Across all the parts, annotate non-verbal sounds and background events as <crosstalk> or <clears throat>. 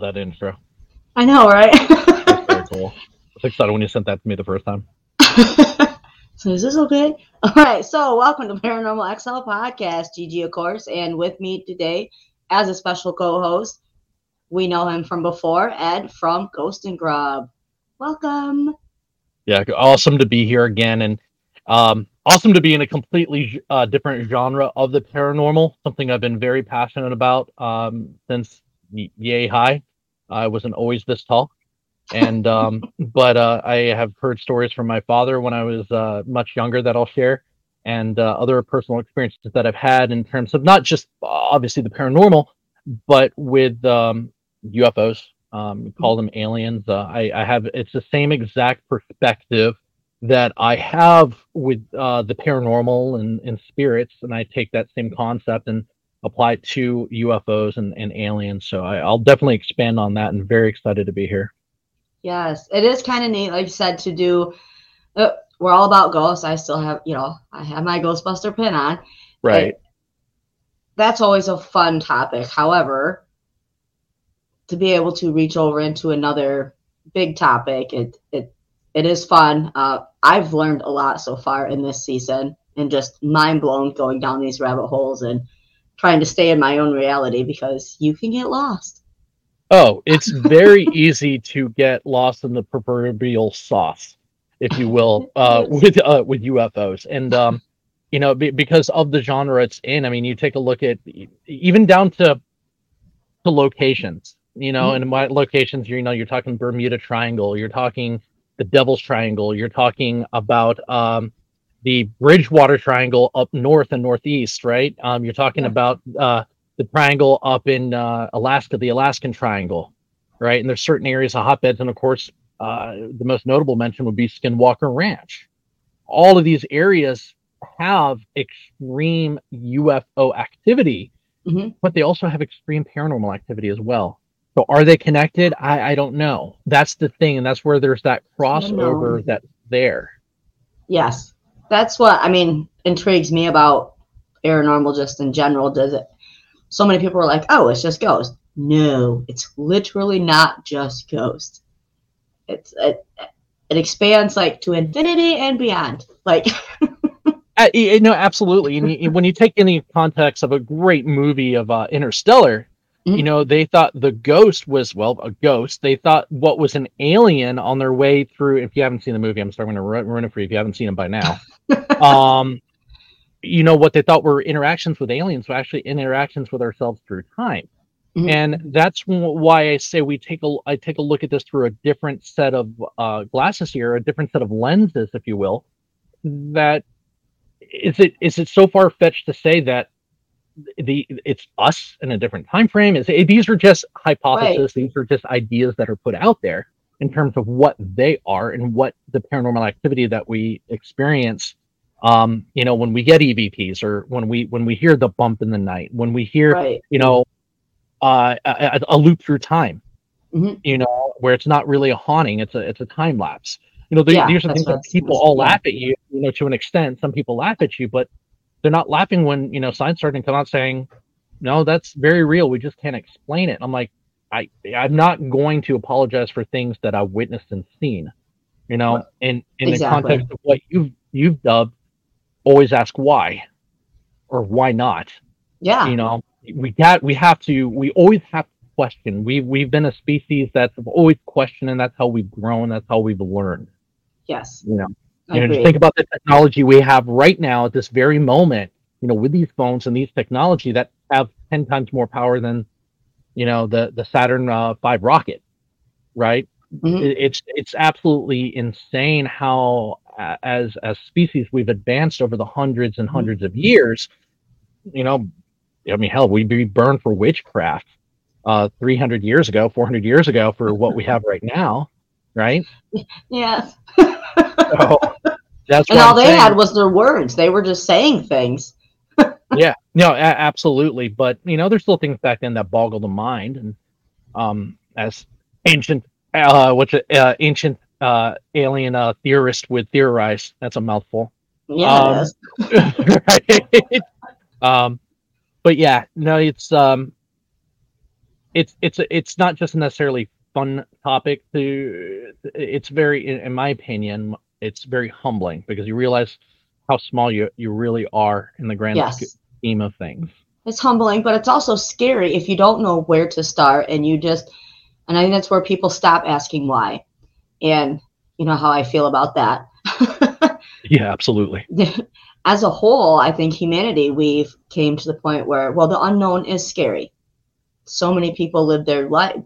Love that intro. I know, right? That's very <laughs> cool. I was excited when you sent that to me the first time. <laughs> so is this okay? All right. So welcome to Paranormal XL Podcast, Gigi, of course, and with me today as a special co-host, we know him from before, Ed from Ghost and Grub. Welcome. Yeah, awesome to be here again, and um, awesome to be in a completely uh, different genre of the paranormal. Something I've been very passionate about um, since yay high. I wasn't always this tall, and um, <laughs> but uh, I have heard stories from my father when I was uh, much younger that I'll share, and uh, other personal experiences that I've had in terms of not just obviously the paranormal, but with um, UFOs. Um, call them aliens. Uh, I, I have it's the same exact perspective that I have with uh, the paranormal and, and spirits, and I take that same concept and apply it to UFOs and, and aliens. So I, will definitely expand on that, and very excited to be here. Yes, it is kind of neat, like you said, to do. Uh, we're all about ghosts. I still have, you know, I have my Ghostbuster pin on. Right. that's always a fun topic. However, to be able to reach over into another big topic, it it it is fun. Uh, I've learned a lot so far in this season, and just mind blown going down these rabbit holes and trying to stay in my own reality because you can get lost. Oh, it's very <laughs> easy to get lost in the proverbial sauce, if you will, <laughs> uh, with uh, with UFOs, and um, you know, be, because of the genre it's in. I mean, you take a look at even down to to locations. You know, mm-hmm. and my locations, you know, you're talking Bermuda Triangle, you're talking the Devil's Triangle. You're talking about um, the Bridgewater Triangle up north and northeast, right? Um, you're talking yeah. about uh, the triangle up in uh, Alaska, the Alaskan Triangle, right? And there's certain areas of hotbeds, and of course, uh, the most notable mention would be Skinwalker Ranch. All of these areas have extreme UFO activity, mm-hmm. but they also have extreme paranormal activity as well. So are they connected? I, I don't know. That's the thing, and that's where there's that crossover that's there. Yes, that's what I mean. Intrigues me about paranormal just in general. Does it? So many people are like, "Oh, it's just ghosts." No, it's literally not just ghosts. It's it, it expands like to infinity and beyond. Like. <laughs> uh, no, absolutely. And when you take any context of a great movie of uh, Interstellar. You know, they thought the ghost was well a ghost. They thought what was an alien on their way through. If you haven't seen the movie, I'm starting to ruin it for you. If you haven't seen it by now, <laughs> um, you know what they thought were interactions with aliens were actually interactions with ourselves through time. Mm-hmm. And that's why I say we take a I take a look at this through a different set of uh, glasses here, a different set of lenses, if you will. That is it is it so far fetched to say that the it's us in a different time frame is these are just hypotheses right. these are just ideas that are put out there in terms of what they are and what the paranormal activity that we experience um you know when we get evps or when we when we hear the bump in the night when we hear right. you know uh a, a, loop through time mm-hmm. you know where it's not really a haunting it's a it's a time lapse you know the, yeah, these are things that people all laugh at you you know to an extent some people laugh at you but they're not laughing when you know science starting to come out saying, "No, that's very real. We just can't explain it." I'm like, I I'm not going to apologize for things that I've witnessed and seen. You know, in in exactly. the context of what you've you've dubbed, always ask why, or why not. Yeah. You know, we got we have to we always have to question. We we've been a species that's always questioned, and that's how we've grown. That's how we've learned. Yes. You know, you know, just think about the technology we have right now at this very moment. You know, with these phones and these technology that have ten times more power than, you know, the the Saturn uh, V rocket, right? Mm-hmm. It, it's it's absolutely insane how, uh, as as species, we've advanced over the hundreds and mm-hmm. hundreds of years. You know, I mean, hell, we'd be burned for witchcraft uh, 300 years ago, 400 years ago for what we have right now, right? <laughs> Yes. so that's and all I'm they saying. had was their words. They were just saying things. <laughs> yeah, no, a- absolutely. But you know, there's still things back then that boggle the mind, and um, as ancient, uh, what's it, uh, ancient uh, alien uh, theorist would theorize. That's a mouthful. Yeah. Um, <laughs> right? um, but yeah, no, it's um, it's it's it's not just necessarily fun topic to it's very in my opinion it's very humbling because you realize how small you you really are in the grand yes. scheme of things. It's humbling but it's also scary if you don't know where to start and you just and i think that's where people stop asking why. And you know how i feel about that. <laughs> Yeah absolutely. <laughs> As a whole i think humanity we've came to the point where well the unknown is scary. So many people live their life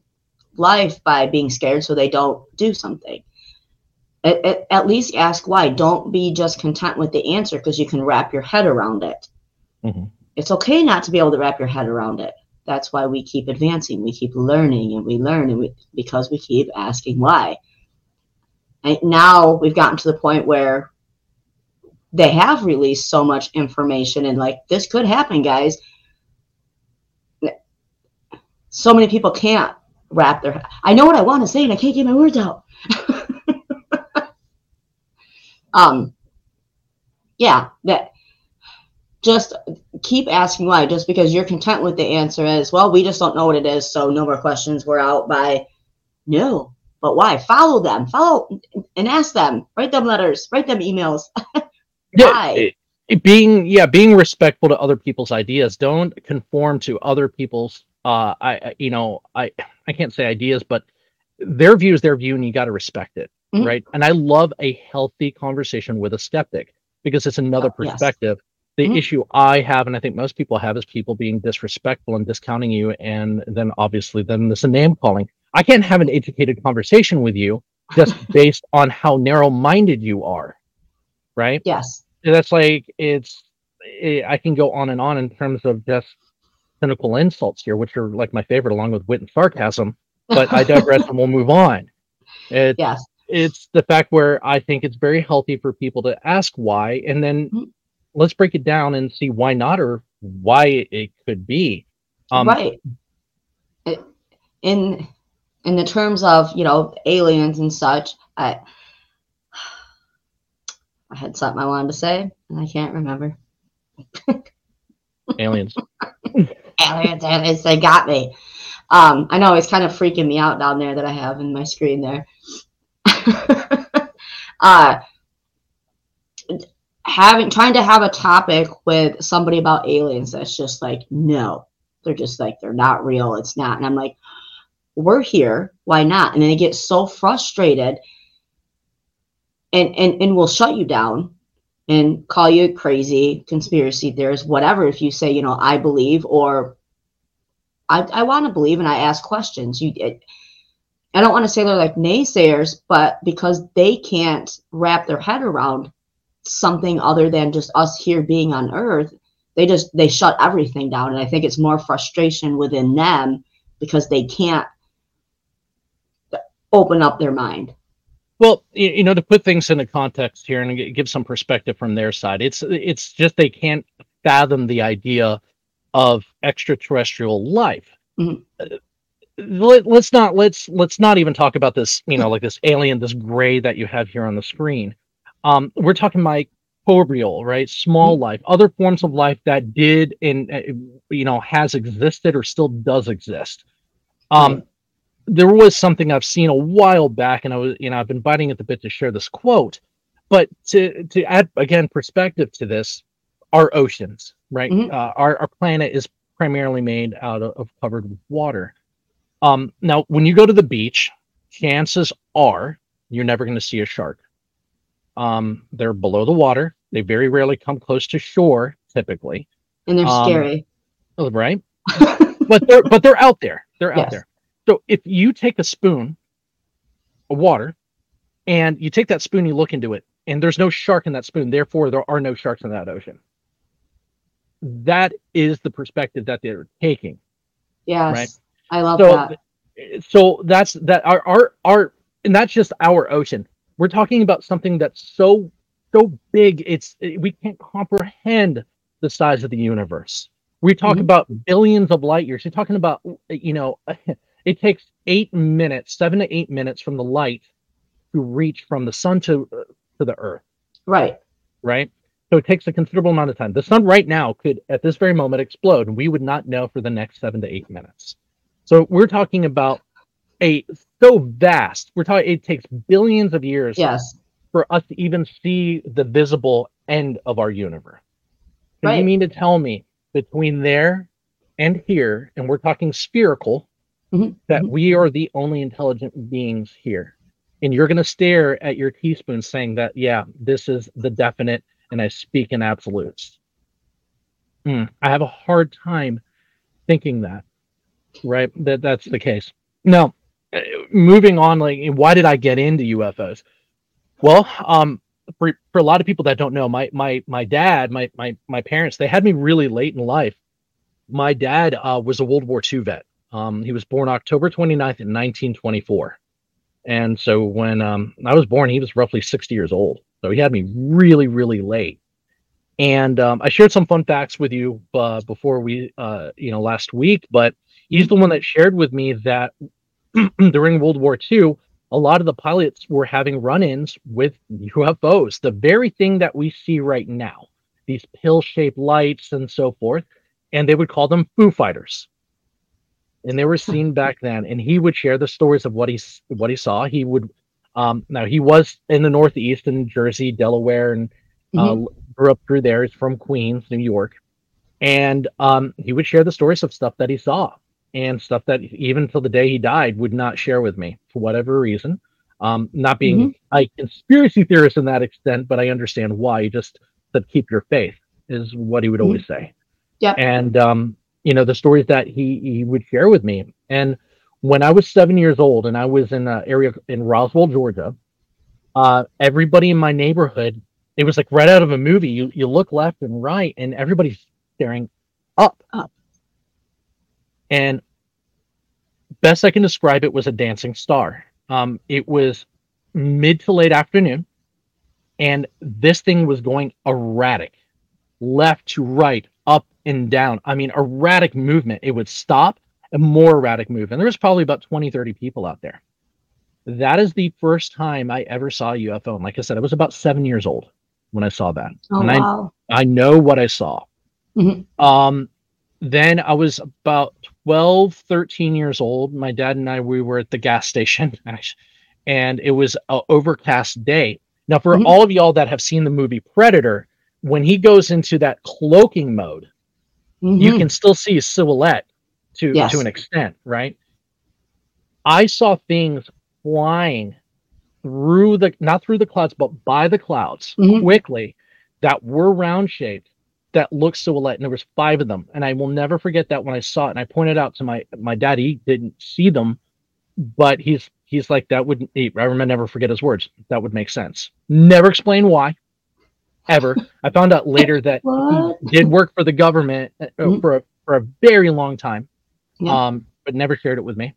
life by being scared so they don't do something. At, at, at least ask why. Don't be just content with the answer because you can wrap your head around it. Mm-hmm. It's okay not to be able to wrap your head around it. That's why we keep advancing. We keep learning and we learn and we, because we keep asking why. And now we've gotten to the point where they have released so much information and like this could happen, guys. So many people can't wrap their I know what I want to say and I can't get my words out. <laughs> um yeah, that just keep asking why just because you're content with the answer is well. We just don't know what it is so no more questions. We're out by no. But why? Follow them. Follow and ask them. Write them letters. Write them emails. <laughs> Yeah, being yeah being respectful to other people's ideas. Don't conform to other people's uh i you know i i can't say ideas but their view is their view and you got to respect it mm-hmm. right and i love a healthy conversation with a skeptic because it's another oh, perspective yes. the mm-hmm. issue i have and i think most people have is people being disrespectful and discounting you and then obviously then there's a name calling i can't have an educated conversation with you just <laughs> based on how narrow-minded you are right yes that's like it's it, i can go on and on in terms of just cynical insults here, which are like my favorite, along with wit and sarcasm. But I digress, <laughs> and we'll move on. It's, yes. It's the fact where I think it's very healthy for people to ask why, and then mm-hmm. let's break it down and see why not or why it could be. Um, right. In in the terms of you know aliens and such, I I had something I wanted to say and I can't remember. <laughs> aliens. aliens, aliens, they got me. Um, I know it's kind of freaking me out down there that I have in my screen there. <laughs> uh, having trying to have a topic with somebody about aliens that's just like no, they're just like they're not real. It's not, and I'm like, we're here. Why not? And then they get so frustrated, and and and will shut you down and call you crazy, conspiracy theorist, whatever. If you say, you know, I believe or I, I want to believe and I ask questions. You, it, I don't want to say they're like naysayers, but because they can't wrap their head around something other than just us here being on Earth, they just they shut everything down. And I think it's more frustration within them because they can't open up their mind. Well, you know, to put things into context here and give some perspective from their side, it's it's just they can't fathom the idea of extraterrestrial life. Mm-hmm. Let, us not let's let's not even talk about this. You know, like this alien, this gray that you have here on the screen. Um, we're talking microbial, right? Small mm-hmm. life, other forms of life that did and uh, you know has existed or still does exist. Um, there was something I've seen a while back, and I was, you know, I've been biting at the bit to share this quote. But to to add again perspective to this, our oceans, right? Mm-hmm. Uh, our our planet is primarily made out of, of covered with water. Um, now, when you go to the beach, chances are you're never going to see a shark. Um, they're below the water. They very rarely come close to shore, typically. And they're um, scary. Right. <laughs> but they're but they're out there. They're out yes. there. So if you take a spoon of water and you take that spoon, you look into it, and there's no shark in that spoon, therefore there are no sharks in that ocean. That is the perspective that they're taking. Yes. Right? I love so, that. So that's that our our our and that's just our ocean. We're talking about something that's so so big it's we can't comprehend the size of the universe. We talk mm-hmm. about billions of light years. You're talking about you know <laughs> it takes eight minutes, seven to eight minutes from the light to reach from the sun to uh, to the earth. Right. Right. So it takes a considerable amount of time. The sun right now could, at this very moment, explode, and we would not know for the next seven to eight minutes. So we're talking about a so vast. We're talking. It takes billions of years. Yes. For us to even see the visible end of our universe. Do Right. you mean to tell me between there and here, and we're talking spherical, Mhm, that mhm. we are the only intelligent beings here? And you're going to stare at your teaspoon saying that, yeah, this is the definite, and I speak in absolutes. Hmm, I have a hard time thinking that, right? That that's the case. Now, uh, moving on, like, why did I get into UFOs? Well, um, for, for a lot of people that don't know, my my my dad, my my my parents, they had me really late in life. My dad uh, was a World War II vet. Um, he was born October 29th in 1924. And so when um, I was born, he was roughly 60 years old. So he had me really, really late. And um, I shared some fun facts with you uh, before we, uh, you know, last week. But he's the one that shared with me that <clears throat> during World War II, a lot of the pilots were having run-ins with UFOs, the very thing that we see right now, these pill-shaped lights and so forth, and they would call them Foo Fighters. And they were seen back then, and he would share the stories of what he what he saw. He would, um, now he was in the Northeast in Jersey, Delaware, and uh, grew up through there. He's from Queens, New York, and um, he would share the stories of stuff that he saw and stuff that even till the day he died would not share with me for whatever reason. Um, not being a conspiracy theorist in that extent, but I understand why. He just said, "Keep your faith," is what he would always say. Yep. And um, you know the stories that he he would share with me. And when I was seven years old, and I was in an area in Roswell, Georgia, uh, everybody in my neighborhood, it was like right out of a movie. You you look left and right, and everybody's staring up. Up. And best I can describe it was a dancing star. Um, it was mid to late afternoon, and this thing was going erratic, left to right, up and down. I mean, erratic movement. It would stop and more erratic movement. There was probably about 20, 30 people out there. That is the first time I ever saw a UFO. And like I said, I was about seven years old when I saw that. Oh and I wow. I know what I saw. Mhm. Um, then I was about 12, 13 years old. My dad and I, we were at the gas station, <laughs> and it was an overcast day. Now, for Mhm. all of y'all that have seen the movie Predator, when he goes into that cloaking mode, you Mhm. can still see his silhouette to Yes. to an extent, right? I saw things flying through the not through the clouds, but by the clouds Mhm. quickly that were round shaped that looked silhouette, and there was five of them. And I will never forget that when I saw it, and I pointed out to my my dad, he didn't see them, but he's he's like that wouldn't. He, I remember never forget his words. That would make sense. Never explain why. Ever. I found out <laughs> later that he did work for the government uh, Mhm. for a, for a very long time, Yeah. um, but never shared it with me.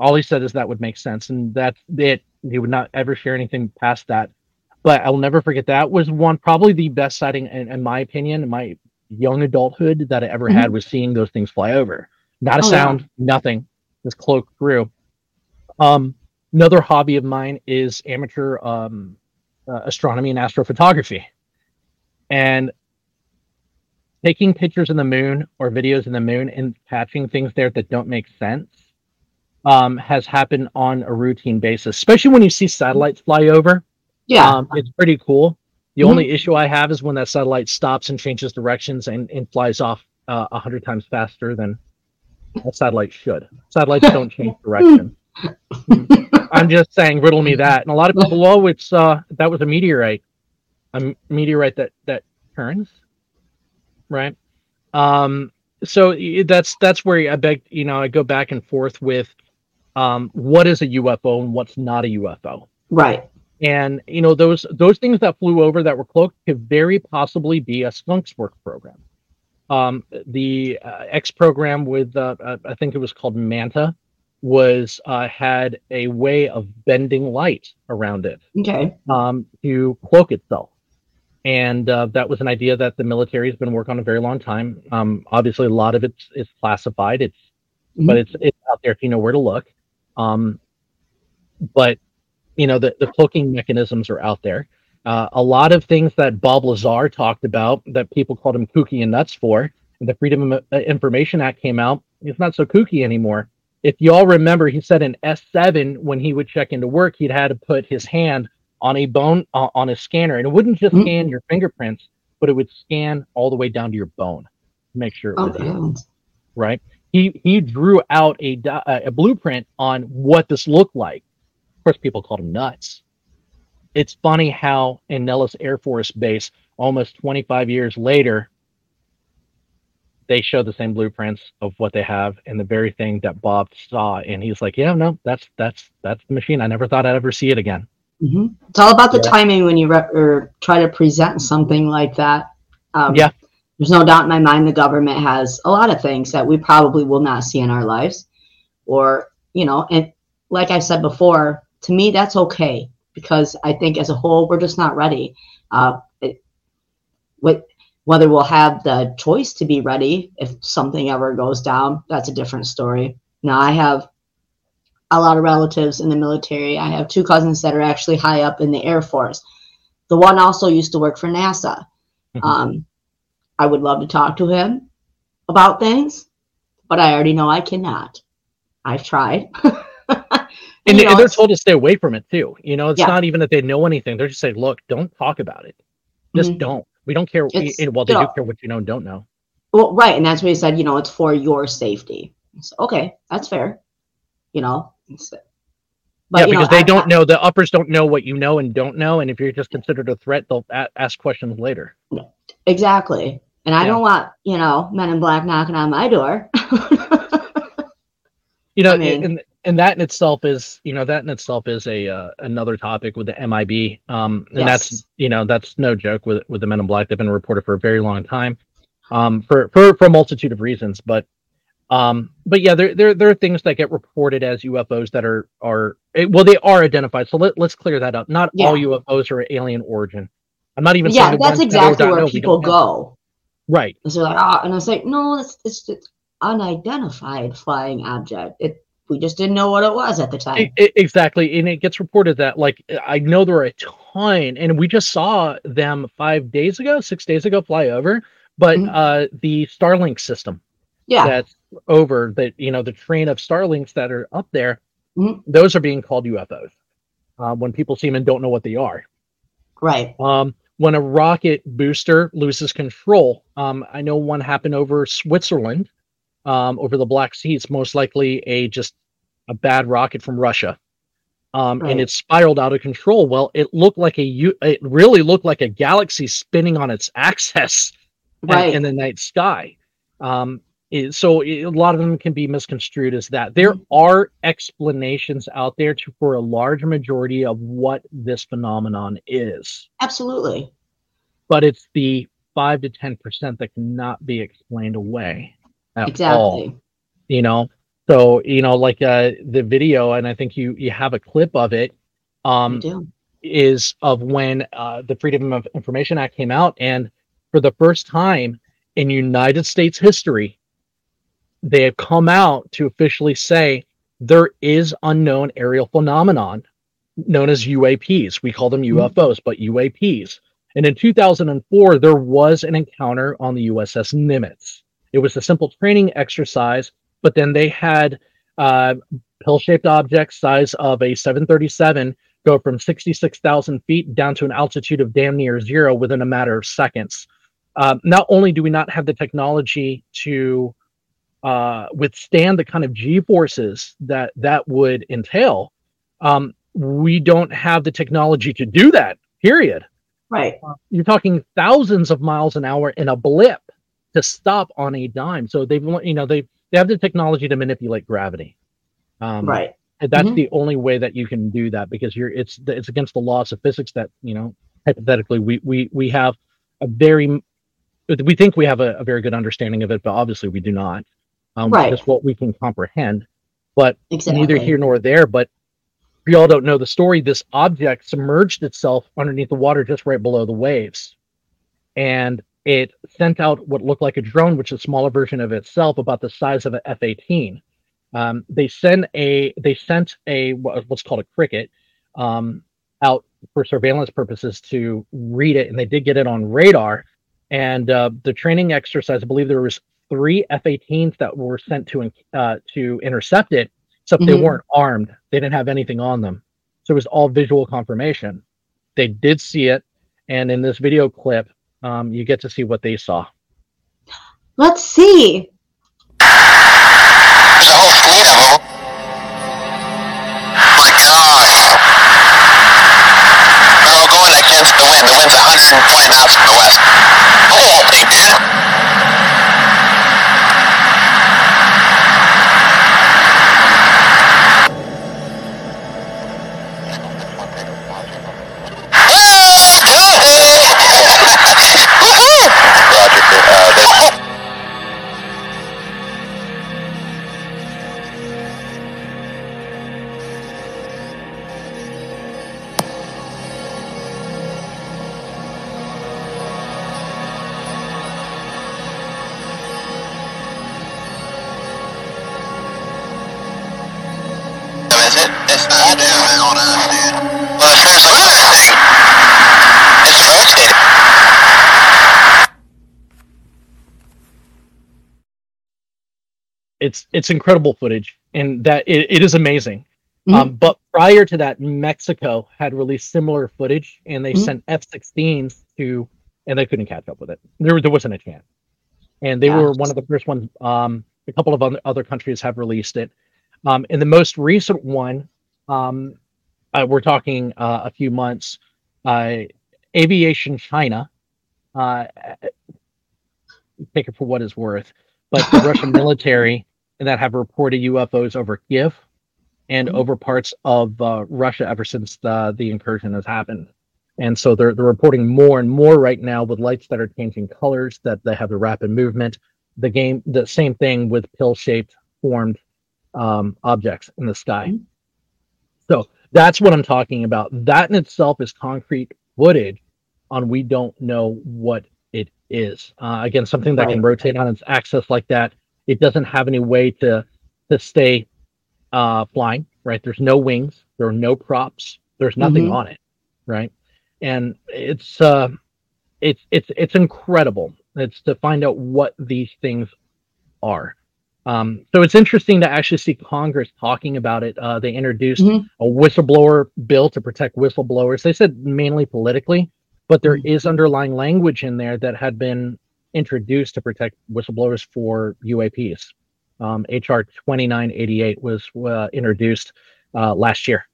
All he said is that would make sense, and that's it. He would not ever share anything past that. But I will never forget that was one probably the best sighting, in, in my opinion, in my young adulthood that I ever had was seeing those things fly over. Not a Mm-hmm. Oh, yeah. sound, nothing, just cloak through. Um, another hobby of mine is amateur um, uh, astronomy and astrophotography, and taking pictures in the moon or videos in the moon and catching things there that don't make sense um, has happened on a routine basis, especially when you see satellites fly over. Yeah. Um, it's pretty cool. The Mhm. only issue I have is when that satellite stops and changes directions and, and flies off uh, a hundred times faster than a satellite should. Satellites don't change <laughs> direction. I'm just saying, riddle me that. And a lot of people, oh, it's uh, that was a meteorite, a meteorite that that turns, right? Um, so that's that's where I beg, you know, I go back and forth with um, what is a UFO and what's not a UFO right. And you know those those things that flew over that were cloaked could very possibly be a Skunk Works program. Um the uh, x program with uh, uh, i think it was called manta was uh, had a way of bending light around it Okay. um, to cloak itself. And uh, that was an idea that the military has been working on a very long time. Um, obviously a lot of it is classified. It's but it's it's out there if you know where to look. Um, but you know the, the cloaking mechanisms are out there uh, a lot of things that bob lazar talked about that people called him kooky and nuts for and the freedom of uh, information act came out it's not so kooky anymore if you all remember, he said in S7 when he would check into work, he'd had to put his hand on a bone uh, on a scanner, and it wouldn't just mm-hmm. scan your fingerprints, but it would scan all the way down to your bone to make sure it was oh, right. He he drew out a a blueprint on what this looked like. Of course, people called him nuts. It's funny how in Nellis Air Force Base, almost 25 years later, they show the same blueprints of what they have and the very thing that Bob saw, and he's like, "Yeah, no, that's that's that's the machine. I never thought I'd ever see it again." Mm-hmm. It's all about the yeah. timing when you re- or try to present something like that. Um, yeah, there's no doubt in my mind the government has a lot of things that we probably will not see in our lives, or you know, and like I said before, to me that's okay because I think as a whole we're just not ready. Uh, it, with whether we'll have the choice to be ready if something ever goes down, that's a different story. Now, I have a lot of relatives in the military. I have two cousins that are actually high up in the Air Force. The one also used to work for NASA. Mm-hmm. Um, I would love to talk to him about things, but I already know I cannot. I've tried. <laughs> and, know, they're told to stay away from it too. You know, it's yeah. not even that they know anything. They're just saying, look, don't talk about it. Just mm-hmm. don't. We don't care. We, well, they do know, care what you know and don't know. Well, right, and that's what he said. You know, it's for your safety. So, okay, that's fair. You know, but, yeah, because know, they I, don't I, know. The uppers don't know what you know and don't know, and if you're just considered a threat, they'll a- ask questions later. Exactly, and I yeah. don't want you know men in black knocking on my door. <laughs> you know, I mean, and and that in itself is you know that in itself is a uh, another topic with the MIB. Um, and yes. that's you know that's no joke with with the Men in Black. They've been reported for a very long time, um, for for for a multitude of reasons. But um, but yeah, there there there are things that get reported as UFOs that are are eh, well they are identified. So let let's clear that up. Not yeah. all UFOs are alien origin. I'm not even yeah. That's exactly where know, people go. Right. And so like, ah, and I was like, no, it's it's, it's unidentified flying object. It we just didn't know what it was at the time. It, exactly, and it gets reported that like I know there are a ton, and we just saw them five days ago, six days ago, fly over. But mm-hmm. uh, the Starlink system, yeah, that's over. That you know the train of Starlinks that are up there, mm-hmm. those are being called UFOs. Uh, when people see them and don't know what they are, right? Um, when a rocket booster loses control, um, I know one happened over Switzerland um, over the Black Sea. It's most likely a just a bad rocket from Russia. Um, right. and it spiraled out of control. Well, it looked like a it really looked like a galaxy spinning on its axis right. in the night sky. Um, it, so it, a lot of them can be misconstrued as that. There mm-hmm. are explanations out there to, for a large majority of what this phenomenon is. Absolutely, but it's the five to ten percent that cannot be explained away exactly. All, you know, so you know, like uh, the video, and I think you you have a clip of it. Um, is of when uh, the Freedom of Information Act came out, and for the first time in United States history, they have come out to officially say there is unknown aerial phenomenon known as UAPs. We call them UFOs, mm-hmm. but UAPs. And in 2004, there was an encounter on the USS Nimitz. It was a simple training exercise, but then they had uh, pill-shaped objects size of a 737 go from 66,000 feet down to an altitude of damn near zero within a matter of seconds. Uh, not only do we not have the technology to uh, withstand the kind of G forces that that would entail, um, we don't have the technology to do that. Period. Right. You're talking thousands of miles an hour in a blip to stop on a dime. So they've you know they they have the technology to manipulate gravity. Um, right. And that's mm-hmm. the only way that you can do that because you're it's it's against the laws of physics that you know hypothetically we we we have a very we think we have a, a very good understanding of it, but obviously we do not. Um, right. Just what we can comprehend, but exactly. neither here nor there. But if y'all don't know the story. This object submerged itself underneath the water just right below the waves, and it sent out what looked like a drone, which is a smaller version of itself, about the size of an F-18. Um, they sent a they sent a what's called a cricket um, out for surveillance purposes to read it, and they did get it on radar. And uh, the training exercise, I believe there was three F-18s that were sent to uh, to intercept it, except mm-hmm. they weren't armed. They didn't have anything on them. So it was all visual confirmation. They did see it. And in this video clip, um, you get to see what they saw. Let's see. It's incredible footage, and that it, it is amazing. Mm-hmm. Um, but prior to that, Mexico had released similar footage, and they mm-hmm. sent F-16s to, and they couldn't catch up with it. There there wasn't a chance, and they yeah. were one of the first ones. Um, a couple of other countries have released it. Um, and the most recent one, um, uh, we're talking uh, a few months. Uh, Aviation China, uh, take it for what it's worth, but the <laughs> Russian military that have reported UFOs over Kiev and mm-hmm. over parts of uh, Russia ever since the, the incursion has happened. And so they're, they're reporting more and more right now with lights that are changing colors, that they have a rapid movement. The game, the same thing with pill shaped formed um, objects in the sky. Mm-hmm. So that's what I'm talking about. That in itself is concrete footage on we don't know what it is. Uh, again, something that right. can rotate on its axis like that it doesn't have any way to to stay uh, flying. Right? There's no wings. There are no props. There's nothing mm-hmm. on it. Right? And it's uh, it's it's it's incredible. It's to find out what these things are. Um, so it's interesting to actually see Congress talking about it. Uh, they introduced mm-hmm. a whistleblower bill to protect whistleblowers. They said mainly politically, but there mm-hmm. is underlying language in there that had been introduced to protect whistleblowers for UAPs. Um, HR 2988 was uh, introduced uh, last year.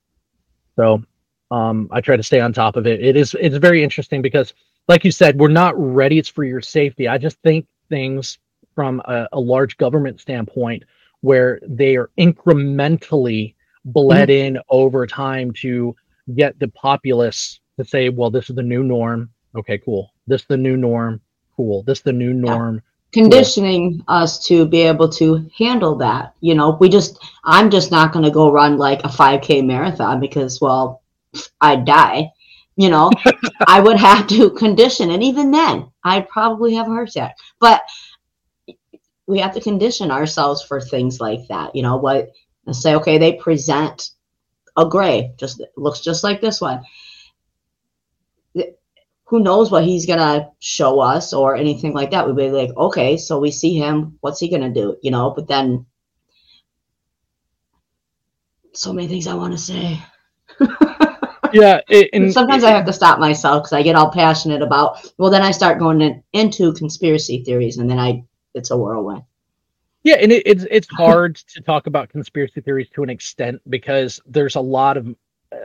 So um, I try to stay on top of it. It is it's very interesting because, like you said, we're not ready. It's for your safety. I just think things from a, a large government standpoint where they are incrementally bled mm-hmm. in over time to get the populace to say, well, this is the new norm. Okay, cool. This is the new norm cool. This is the new norm. Yeah. Conditioning cool. us to be able to handle that. You know, we just, I'm just not going to go run like a 5K marathon because, well, I'd die. You know, <laughs> I would have to condition. And even then, I'd probably have a heart attack. But we have to condition ourselves for things like that. You know, what, say, okay, they present a gray, just looks just like this one who knows what he's gonna show us or anything like that. We'd be like, okay, so we see him. What's he gonna do? You know. But then, so many things I want to say. <laughs> yeah, it, and sometimes it, I have to stop myself because I get all passionate about. Well, then I start going in, into conspiracy theories, and then I it's a whirlwind. Yeah, and it, it's it's hard <laughs> to talk about conspiracy theories to an extent because there's a lot of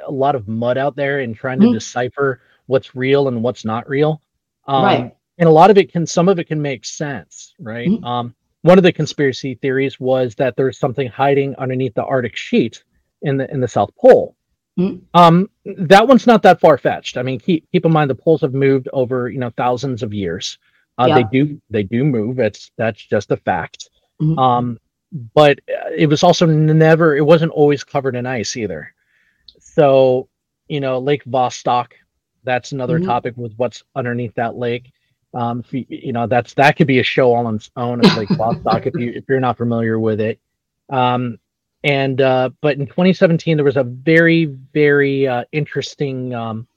a lot of mud out there in trying to mm-hmm. decipher what's real and what's not real. Um, right. And a lot of it can, some of it can make sense, right? Mm-hmm. Um, one of the conspiracy theories was that there's something hiding underneath the Arctic sheet in the in the South Pole. Mm-hmm. Um, that one's not that far fetched. I mean, keep keep in mind the poles have moved over you know thousands of years. Uh, yeah. They do they do move. It's that's just a fact. Mm-hmm. Um, but it was also never. It wasn't always covered in ice either. So you know, Lake Vostok that's another mm-hmm. topic with what's underneath that lake. Um, you, you, know, that's that could be a show all on its own of Lake Vostok if you if you're not familiar with it. Um, and uh, but in 2017 there was a very very uh, interesting um,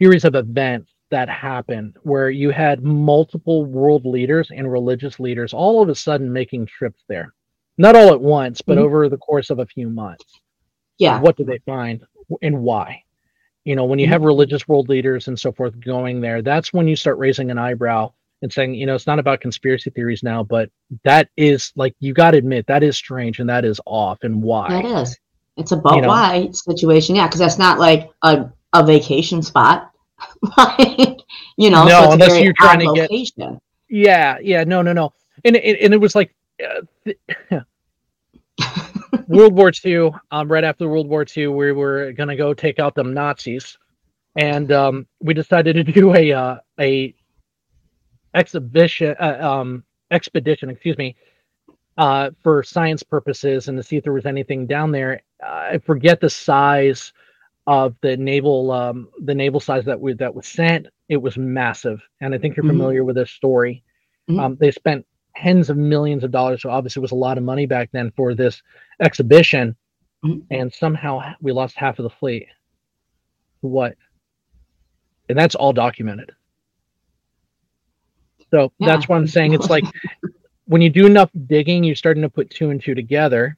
series of events that happened where you had multiple world leaders and religious leaders all of a sudden making trips there not all at once, but Mhm. over the course of a few months. Yeah. What did they find and why? You know, when you have religious world leaders and so forth going there, that's when you start raising an eyebrow and saying, you know, it's not about conspiracy theories now, but that is like you got to admit that is strange and that is off and why. That is. It's about You know? why situation. Yeah, because that's not like a, a vacation spot. <laughs> like, you know, No, so it's a unless you're trying to get- Yeah, yeah, no, no, no, and it, and it was like uh, <laughs> World War II. Um, right after World War II, we were gonna go take out them Nazis, and um, we decided to do a uh, a exhibition, uh, um, expedition, excuse me, uh, for science purposes and to see if there was anything down there. I forget the size of the naval um, the naval size that we that was sent. It was massive, and I think you're Mhm. familiar with this story. Mhm. Um, they spent tens of millions of dollars, so obviously it was a lot of money back then for this exhibition, Mhm. and somehow we lost half of the fleet. What? And that's all documented. So Yeah. that's what I'm saying. It's like <laughs> when you do enough digging, you're starting to put two and two together,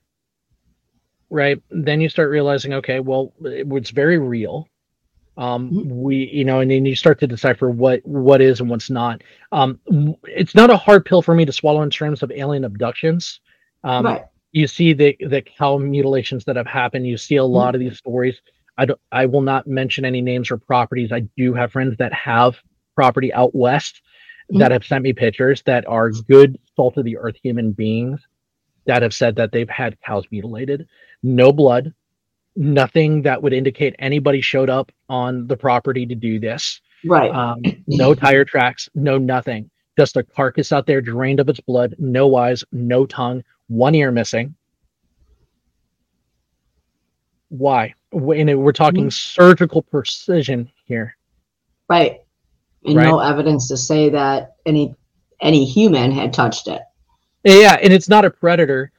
right? Then you start realizing, okay, well, it was very real. Um, Mhm. we, you know, and then you start to decipher what what is and what's not. Um, it's not a hard pill for me to swallow in terms of alien abductions. Um, right. you see the the cow mutilations that have happened. You see a lot of these stories. I don't. I will not mention any names or properties. I do have friends that have property out west that have sent me pictures that are good salt of the earth human beings that have said that they've had cows mutilated. No blood, nothing that would indicate anybody showed up on the property to do this. Right. Um, no tire tracks, no nothing. Just a carcass out there drained of its blood, no eyes, no tongue, one ear missing. Why? Wh- And we're talking surgical precision here. right. And right. no evidence to say that any any human had touched it. Yeah, and it's not a predator.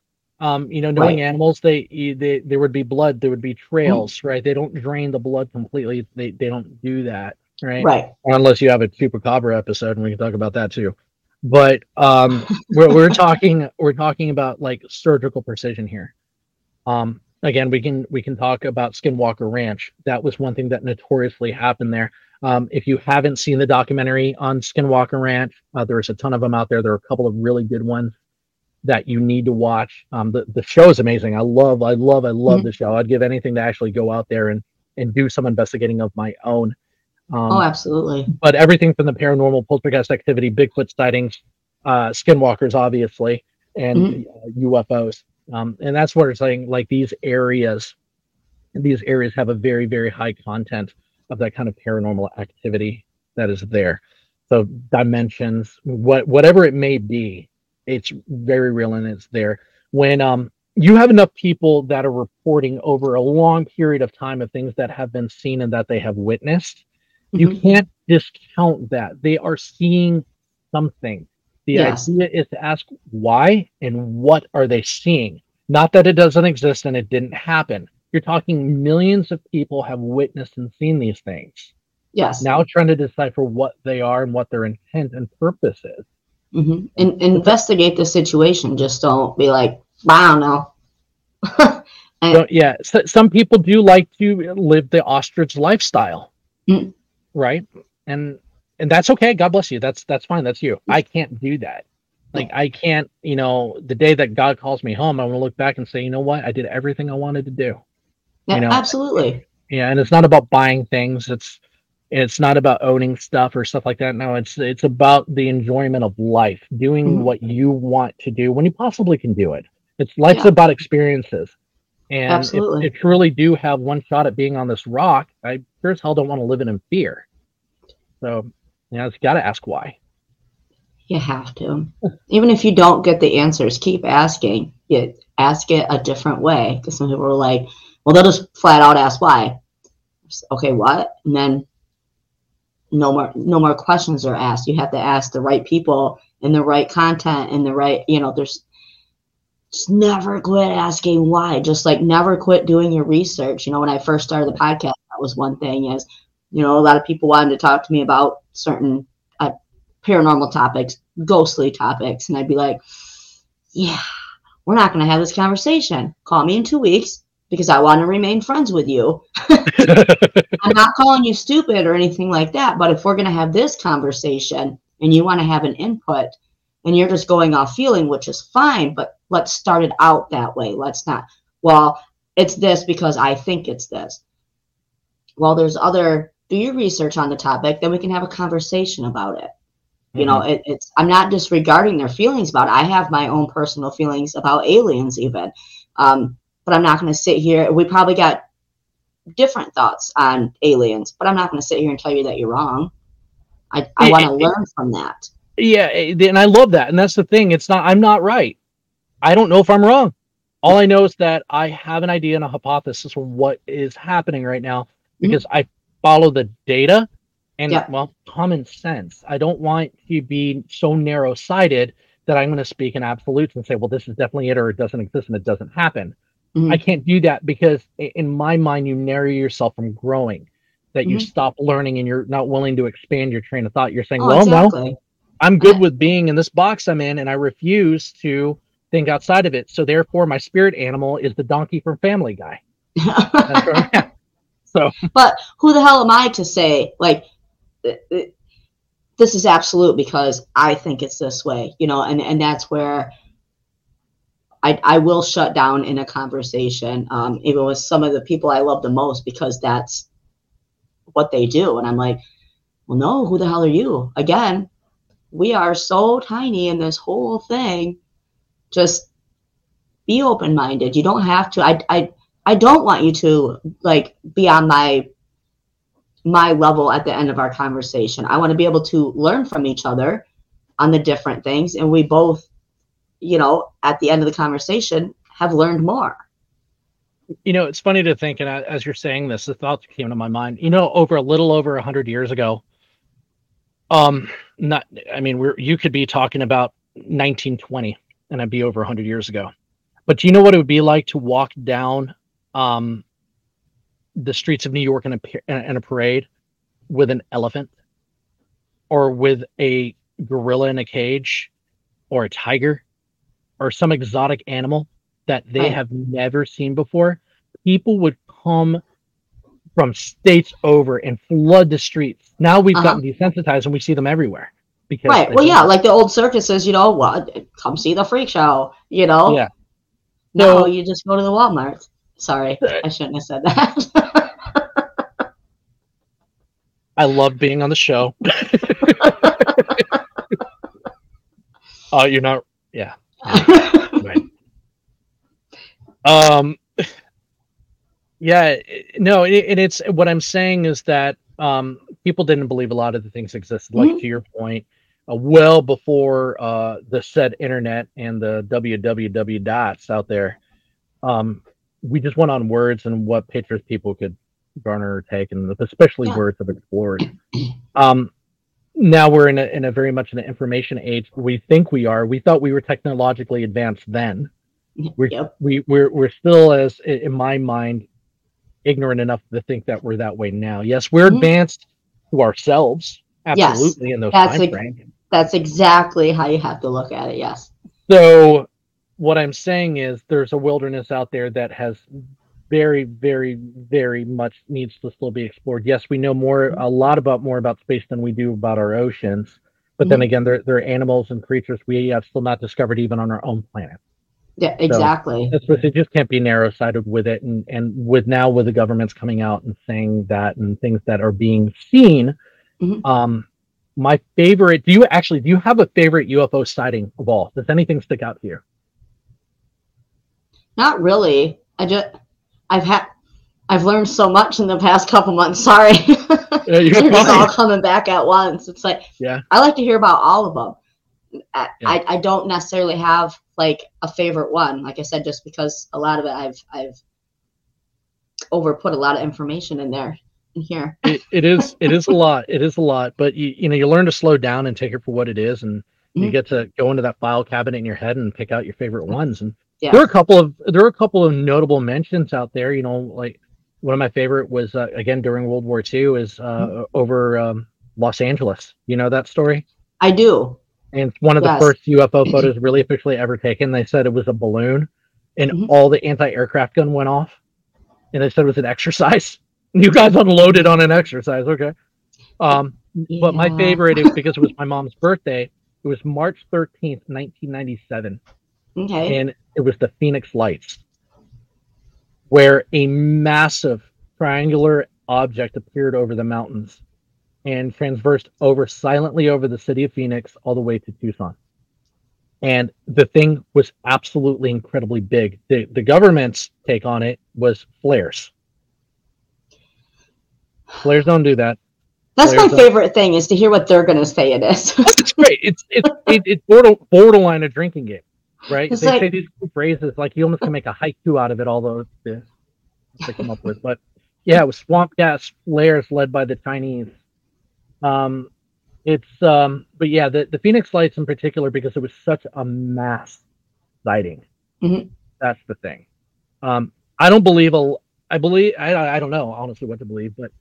Um, you know, knowing Right. animals, they, they there would be blood, there would be Mm-hmm. trails, right? They don't drain the blood completely. They they don't do that, right? Right. unless you have a chupacabra episode and we can talk about that too but um we're, we're talking we're talking about like surgical precision here um again we can we can talk about skinwalker ranch that was one thing that notoriously happened there um if you haven't seen the documentary on skinwalker ranch uh, there's a ton of them out there there are a couple of really good ones that you need to watch um the, the show is amazing i love i love i love Mhm. the show i'd give anything to actually go out there and and do some investigating of my own um, oh, absolutely. but everything from the paranormal, poltergeist activity, Bigfoot sightings, uh, skinwalkers, obviously, and uh, UFOs. Um, and that's what we're saying. Like these areas, these areas have a very, very high content of that kind of paranormal activity that is there. So dimensions, what whatever it may be, it's very real and it's there. When um you have enough people that are reporting over a long period of time of things that have been seen and that they have witnessed, you Mhm. can't discount that. They are seeing something. The idea is to ask why and what are they seeing? Not that it doesn't exist and it didn't happen. You're talking millions of people have witnessed and seen these things. Yes. now trying to decipher what they are and what their intent and purpose is hmm And investigate the situation. Just don't be like, I don't know. <laughs> And- so, yeah so, some people do like to live the ostrich lifestyle. Mm. right? And and that's okay. God bless you. That's that's fine. That's you. I can't do that. Like i can't you know the day that god calls me home i want to look back and say you know what? I did everything i wanted to do. Yeah, know, absolutely. yeah and it's not about buying things. It's it's not about owning stuff or stuff like that no it's it's about the enjoyment of life doing Mhm. what you want to do when you possibly can do it it's life's Yeah. about experiences and Absolutely. if, if truly do have one shot at being on this rock i sure as hell don't want to live it in fear so you know it's got to ask why You have to. Even if you don't get the answers, keep asking. You ask it a different way. Because some people are like, well, they'll just flat out ask why. Okay, what? And then no more no more questions are asked. You have to ask the right people and the right content and the right, you know, there's just never quit asking why. Just like never quit doing your research. You know, when I first started the podcast, that was one thing is, you know, a lot of people wanted to talk to me about certain uh, paranormal topics, ghostly topics, and I'd be like, yeah, we're not going to have this conversation. Call me in two weeks because I want to remain friends with you. <laughs> I'm not calling you stupid or anything like that. But if we're going to have this conversation and you want to have an input and you're just going off feeling, which is fine, but let's start it out that way. Let's not, well, it's this because I think it's this. Well, there's other, do your research on the topic, then we can have a conversation about it. You know, it, it's I'm not disregarding their feelings about it. I have my own personal feelings about aliens, even. Um, but I'm not going to sit here. We probably got different thoughts on aliens, but I'm not going to sit here and tell you that you're wrong. I, I want to learn from that. Yeah, and I love that. And that's the thing. It's not, I'm not right. I don't know if I'm wrong. All I know is that I have an idea and a hypothesis of what is happening right now because mm-hmm. I follow the data and yeah. well common sense i don't want to be so narrow sighted that i'm going to speak in absolutes and say well this is definitely it or it doesn't exist and it doesn't happen mm-hmm. i can't do that because in my mind you narrow yourself from growing that mm-hmm. you stop learning and you're not willing to expand your train of thought you're saying oh, well exactly. no i'm good yeah. with being in this box i'm in and i refuse to think outside of it so therefore my spirit animal is the donkey from family guy <laughs> so but who the hell am i to say like this is absolute because I think it's this way, you know, and, and that's where I, I will shut down in a conversation, um, even with some of the people I love the most, because that's what they do. And I'm like, well, no, who the hell are you? Again, we are so tiny in this whole thing. Just be open minded. You don't have to. I, I, I don't want you to like be on my my level at the end of our conversation. I want to be able to learn from each other on the different things. And we both, you know, at the end of the conversation have learned more. You know, it's funny to think, and as you're saying this, the thoughts came to my mind. You know, over a little over a hundred years ago, um, not, I mean, we're you could be talking about 1920, and I'd be over a hundred years ago. But do you know what it would be like to walk down um, the streets of New York in a in a parade with an elephant or with a gorilla in a cage or a tiger or some exotic animal that they have never seen before, people would come from states over and flood the streets. Now we've uh-huh. gotten desensitized and we see them everywhere. Because right. Well, yeah, like the old circuses, you know, what? Come see the freak show, you know? Yeah. No, so, you just go to the Walmart. Sorry, I shouldn't have said that. <laughs> I love being on the show. Oh, <laughs> uh, you're not. Yeah. Right. <laughs> Um. Yeah. No. And it's what I'm saying is that um people didn't believe a lot of the things existed. Like mm-hmm. to your point, uh, well before uh the said internet and the www dots out there. Um, we just went on words and what pictures people could garner or take, and especially yeah. words of explorers. Um, now we're in a, in a very much an information age. We think we are. We thought we were technologically advanced then. We're, yep. we we're we're still as in my mind ignorant enough to think that we're that way now. Yes, we're mm-hmm. advanced to ourselves, absolutely yes, in those that's. That's exactly how you have to look at it. Yes. So what I'm saying is there's a wilderness out there that has very, very, very much needs to still be explored. Yes, we know more, a lot about more about space than we do about our oceans. But then mm-hmm. again, there, there are animals and creatures we have still not discovered even on our own planet. Yeah, exactly. So that's it just can't be narrow sided with it. And, and with now with the governments coming out and saying that and things that are being seen, mm-hmm. um, my favorite, do you actually, do you have a favorite UFO sighting of all? Does anything stick out to you? Not really. I just I've had I've learned so much in the past couple months. Sorry, yeah, you're <laughs> all coming back at once. It's like yeah, I like to hear about all of them. I, yeah. I, I don't necessarily have like a favorite one. Like I said, just because a lot of it I've I've over put a lot of information in there in here. it, it is it is a lot. It is a lot, but you you know you learn to slow down and take it for what it is, and mm-hmm. you get to go into that file cabinet in your head and pick out your favorite ones and yeah. there are a couple of there are a couple of notable mentions out there. You know, like one of my favorite was uh, again during World War II is uh, mm-hmm. over um, Los Angeles. You know that story? I do. and it's one of Yes. the first UFO <laughs> photos really officially ever taken. They said it was a balloon, and Mhm. all the anti-aircraft gun went off, and they said it was an exercise. <laughs> You guys unloaded on an exercise, okay? Um, but my favorite is <laughs> because it was my mom's birthday. It was March thirteenth, nineteen ninety-seven, Okay. and it was the Phoenix Lights, where a massive triangular object appeared over the mountains and transversed over silently over the city of Phoenix all the way to Tucson. And the thing was absolutely incredibly big. The the government's take on it was flares. Flares don't do that. That's my There's a- favorite thing is to hear what they're gonna say it is. It's great. It's it's it, it's border, borderline a drinking game, right? It's they like- say these cool phrases like you almost can make a haiku out of it. Although the they come up with, but yeah, it was swamp gas layers led by the Chinese. Um, it's um, but yeah, the the Phoenix Lights in particular because it was such a mass sighting. Mhm. That's the thing. Um, I don't believe a. I believe I I don't know honestly what to believe, but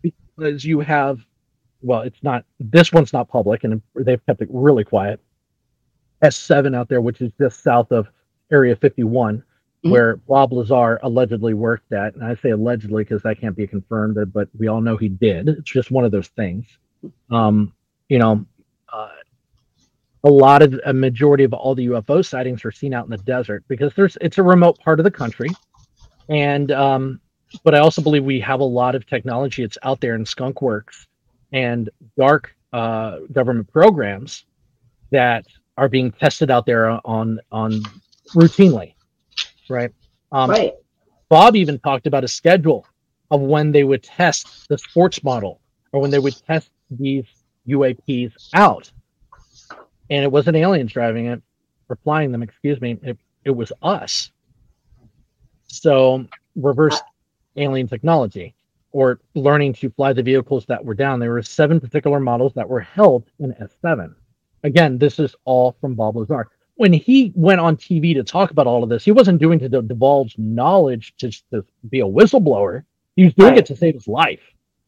because you have, well, it's not this one's not public, and they've kept it really quiet. S7 out there, which is just south of Area 51, Mhm. where Bob Lazar allegedly worked at. And I say allegedly because that can't be confirmed, but we all know he did. It's just one of those things. Um, you know, uh, a lot of a majority of all the UFO sightings are seen out in the desert because there's it's a remote part of the country, and um, but I also believe we have a lot of technology that's out there in skunk works and dark uh, government programs that are being tested out there on on routinely, right? Um, right. Bob even talked about a schedule of when they would test the sports model or when they would test these UAPs out. And it wasn't aliens driving it or flying them, excuse me. It, it was us. So reverse alien technology or learning to fly the vehicles that were down. There were seven particular models that were held in S7. Again, this is all from Bob Lazar when he went on TV to talk about all of this, he wasn't doing it to divulge knowledge to, to be a whistleblower. He was doing Right. it to save his life,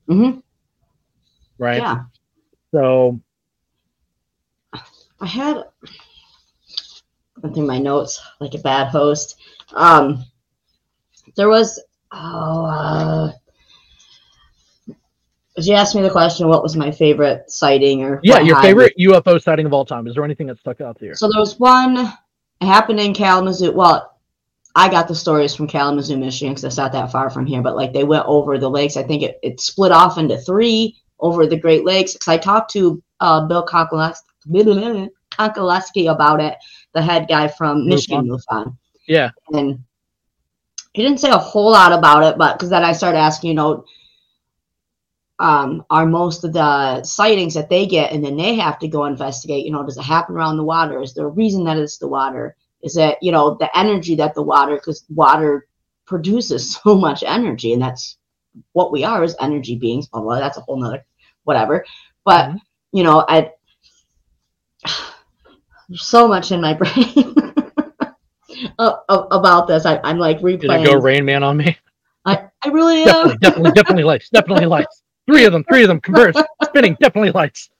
hmm right? Yeah. So I had going through my notes like a bad host. Um, there was oh, uh, did you ask me the question? What was my favorite sighting or yeah, your favorite UFO sighting of all time. Is there anything that stuck out to you? So there was one it happened in Kalamazoo. Well, I got the stories from Kalamazoo, Michigan, because it's not that far from here. But like they went over the lakes. I think it, it split off into three over the Great Lakes. Because I talked to uh, Bill Konkolesky about it, the head guy from Michigan MUFON, Yeah, and he didn't say a whole lot about it. But because then I started asking, you know, um, are most of the sightings that they get, and then they have to go investigate. You know, does it happen around the water? Is there a reason that it's the water? Is it you know the energy that the water because water produces <laughs> so much energy, and that's what we are as energy beings. Blah blah. That's a whole nother whatever. But Mhm. you know, I there's so much in my <laughs> brain about this. I, I'm like replaying. did it go Rain Man on me? I, I really am. Definitely, definitely, definitely lights. Definitely lights. Three of them. Three of them converge, <laughs> spinning. Definitely lights.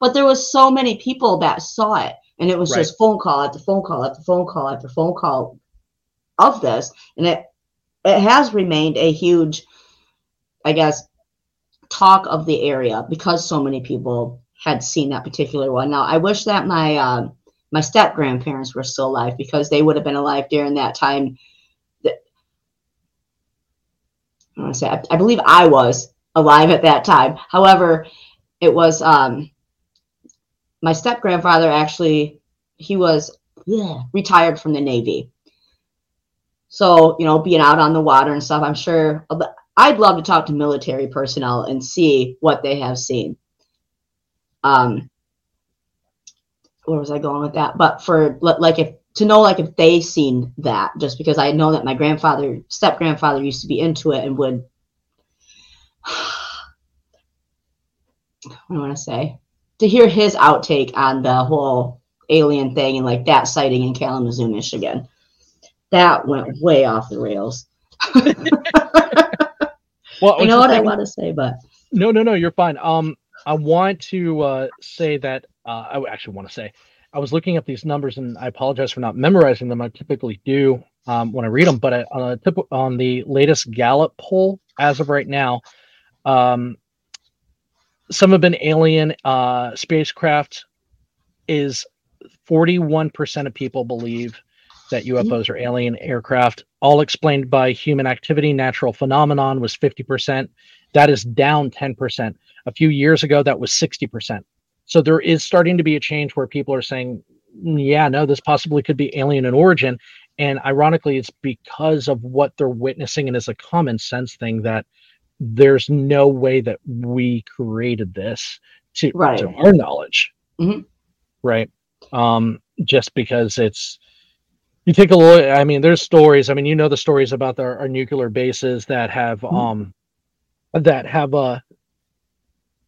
but there was so many people that saw it and it was Right. just phone call after phone call after phone call after phone call of this and it it has remained a huge i guess talk of the area because so many people had seen that particular one now i wish that my um my step grandparents were still alive because they would have been alive during that time that I, want to say, I, I believe i was alive at that time. However it was um my step grandfather actually he was bleh, retired from the navy. So you know being out on the water and stuff i'm sure i'd love to talk to military personnel and see what they have seen. Um where was i going with that? But for like if to know like if they seen that just because i know that my grandfather step grandfather used to be into it and would what do I want to say? To hear his outtake on the whole alien thing and like that sighting in Kalamazoo, Michigan. That went way off the rails. <laughs> Well, I know what I want to say, but No, no, no, you're fine. Um, I want to uh, say that uh, I actually want to say, I was looking up these numbers, and I apologize for not memorizing them. I typically do um, when I read them, but I, on, tip, on the latest Gallup poll, as of right now, um, some have been alien uh, spacecraft is 41% of people believe that UFOs are alien aircraft, all explained by human activity. Natural phenomenon was 50%. That is down 10%. A few years ago, that was 60%. So there is starting to be a change where people are saying, "Mm, yeah, no, this possibly could be alien in origin. And ironically, it's because of what they're witnessing and is a common sense thing that there's no way that we created this to, Right. to our knowledge. Mhm. Right. Um, just because it's you take a look i mean there's stories i mean you know the stories about our, our nuclear bases that have Mhm. um that have uh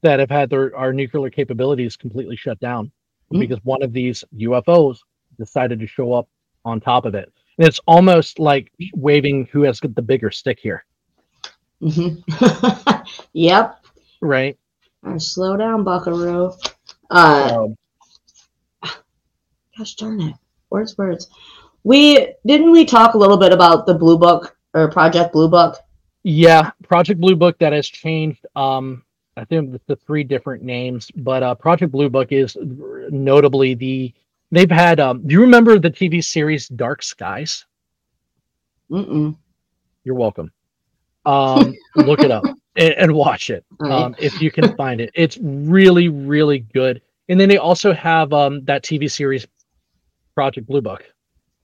that have had their our nuclear capabilities completely shut down Mhm. because one of these ufos decided to show up on top of it and it's almost like waving who has the bigger stick here Mhm. <laughs> yep. right slow down, Buckaroo. Uh, Um, gosh darn it. Words, words. We didn't we talk a little bit about the Blue Book or Project Blue Book? Yeah, Project Blue Book that has changed. Um, I think the, the three different names, but uh, Project Blue Book is notably the they've had. Um, do you remember the TV series Dark Skies? Mm-mm. You're welcome. Um, look it up <laughs> and, and watch it right. um, if you can find it. It's really, really good. And then they also have um, that TV series Project Blue Book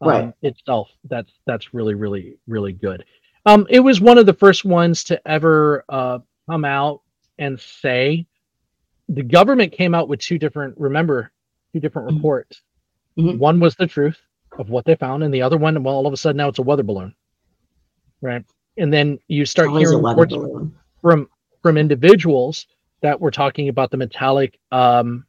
um, Right. itself. That's that's really, really, really good. Um, it was one of the first ones to ever uh, come out and say the government came out with two different. Remember, two different Mhm. reports. Mhm. One was the truth of what they found, and the other one, well, all of a sudden now it's a weather balloon, right? And then you start Always hearing reports from from individuals that were talking about the metallic um,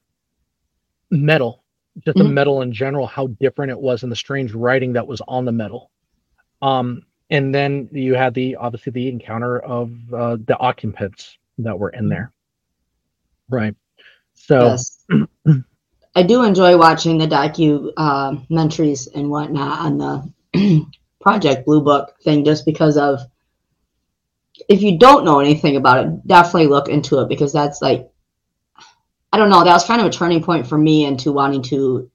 metal, just the Mhm. metal in general, how different it was, and the strange writing that was on the metal. Um, and then you had the obviously the encounter of uh, the occupants that were in there, right? So Yes. I do enjoy watching the docu uh, documentaries and whatnot on the <clears throat> Project Blue Book thing just because of if you don't know anything about it, definitely look into it because that's like I don't know, that was kind of a turning point for me into wanting to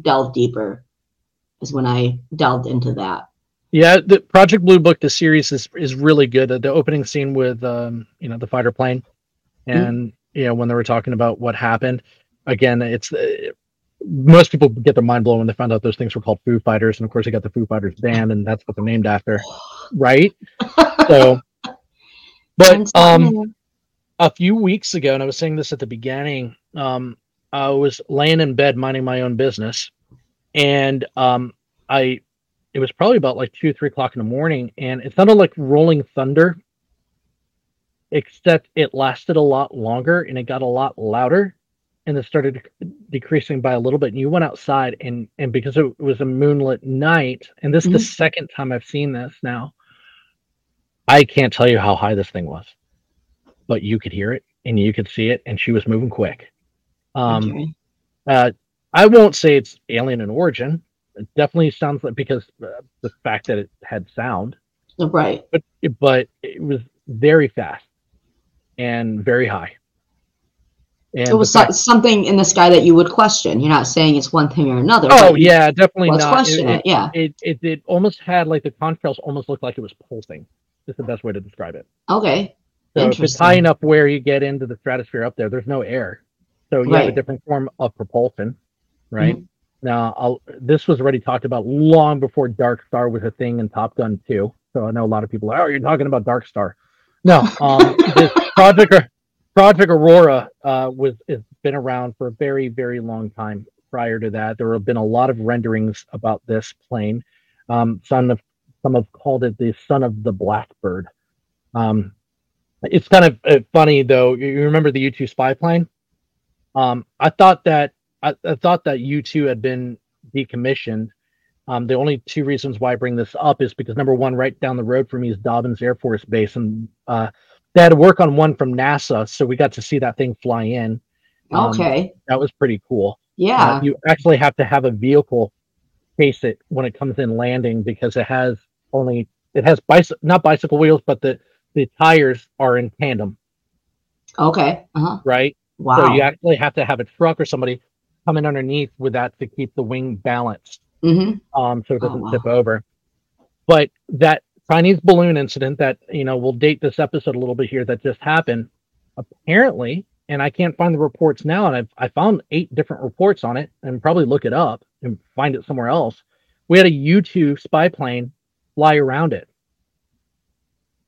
delve deeper is when I delved into that. Yeah, the Project Blue Book, the series is is really good. The, the opening scene with um, you know, the fighter plane, and you know when they were talking about what happened. Again, it's uh, most people get their mind blown when they found out those things were called Foo Fighters, and of course they got the Foo Fighters band, and that's what they're named after, right? <laughs> So, but um, a few weeks ago, and I was saying this at the beginning, um, I was laying in bed minding my own business, and um, I, it was probably about like two, three o'clock in the morning, and it sounded like rolling thunder, except it lasted a lot longer and it got a lot louder, and it started decreasing by a little bit. And you went outside, and and because it was a moonlit night, and this is the Mhm. second time I've seen this now, I can't tell you how high this thing was but you could hear it and you could see it, and she was moving quick. Um, Okay. uh, I won't say it's alien in origin. It definitely sounds like because uh, the fact that it had sound, right. but but it was very fast and very high. And It was fact- something in the sky that you would question. You're not saying it's one thing or another. oh yeah, definitely Let's not. question it. it, Yeah. it, it it almost had like the contrails almost looked like it was pulsing. Is the best way to describe it. Okay. So if it's Interesting. high enough where you get into the stratosphere up there, there's no air. So you have a different form of propulsion, right? Mm-hmm. Now, I'll, this was already talked about long before Dark Star was a thing in Top Gun 2. So I know a lot of people are, oh, you're talking about Dark Star. No, <laughs> um, this Project, Project Aurora uh, was has been around for a very, very long time. Prior to that, there have been a lot of renderings about this plane. Um, son of some have called it the son of the blackbird. Um, it's kind of uh, funny though. You remember the U two spy plane? Um, I thought that I, I thought that U two had been decommissioned. Um, the only two reasons why I bring this up is because number one, right down the road from me is Dobbins Air Force Base, and uh, they had to work on one from NASA, so we got to see that thing fly in. Um, Okay. that was pretty cool. Yeah. Uh, you actually have to have a vehicle chase it when it comes in landing because it has only it has bicycle not bicycle wheels, but the the tires are in tandem, okay. Uh-huh. right? Wow. So you actually have to have a truck or somebody coming underneath with that to keep the wing balanced, mm-hmm. um, so it Oh, doesn't wow. tip over. But that Chinese balloon incident that you know will date this episode a little bit here that just happened, apparently, and I can't find the reports now, and I've I found eight different reports on it, and probably look it up and find it somewhere else. We had a U two spy plane fly around it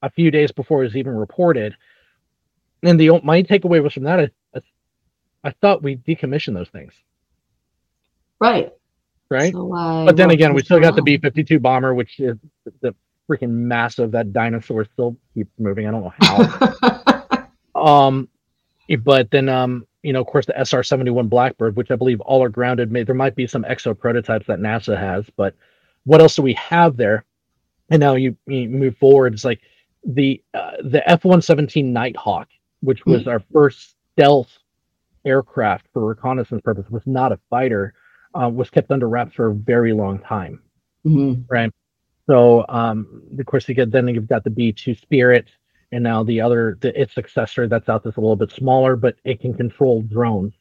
a few days before it was even reported. And the my takeaway was from that I, I, I thought we decommissioned those things, Right. right? So but then again, we still got the B fifty two bomber, which is the freaking massive. That dinosaur still keeps moving. I don't know how. <laughs> um, but then um, you know, of course, the SR seventy one Blackbird, which I believe all are grounded. May there might be some exo prototypes that NASA has, but what else do we have there? And now you, you move forward. It's like the uh, the F one seventeen Nighthawk, which was our first stealth aircraft for reconnaissance purpose, was not a fighter. Uh, was kept under wraps for a very long time. Mhm. So, um, of course, you get then you've got the B two Spirit, and now the other the, its successor that's out that's a little bit smaller, but it can control drones.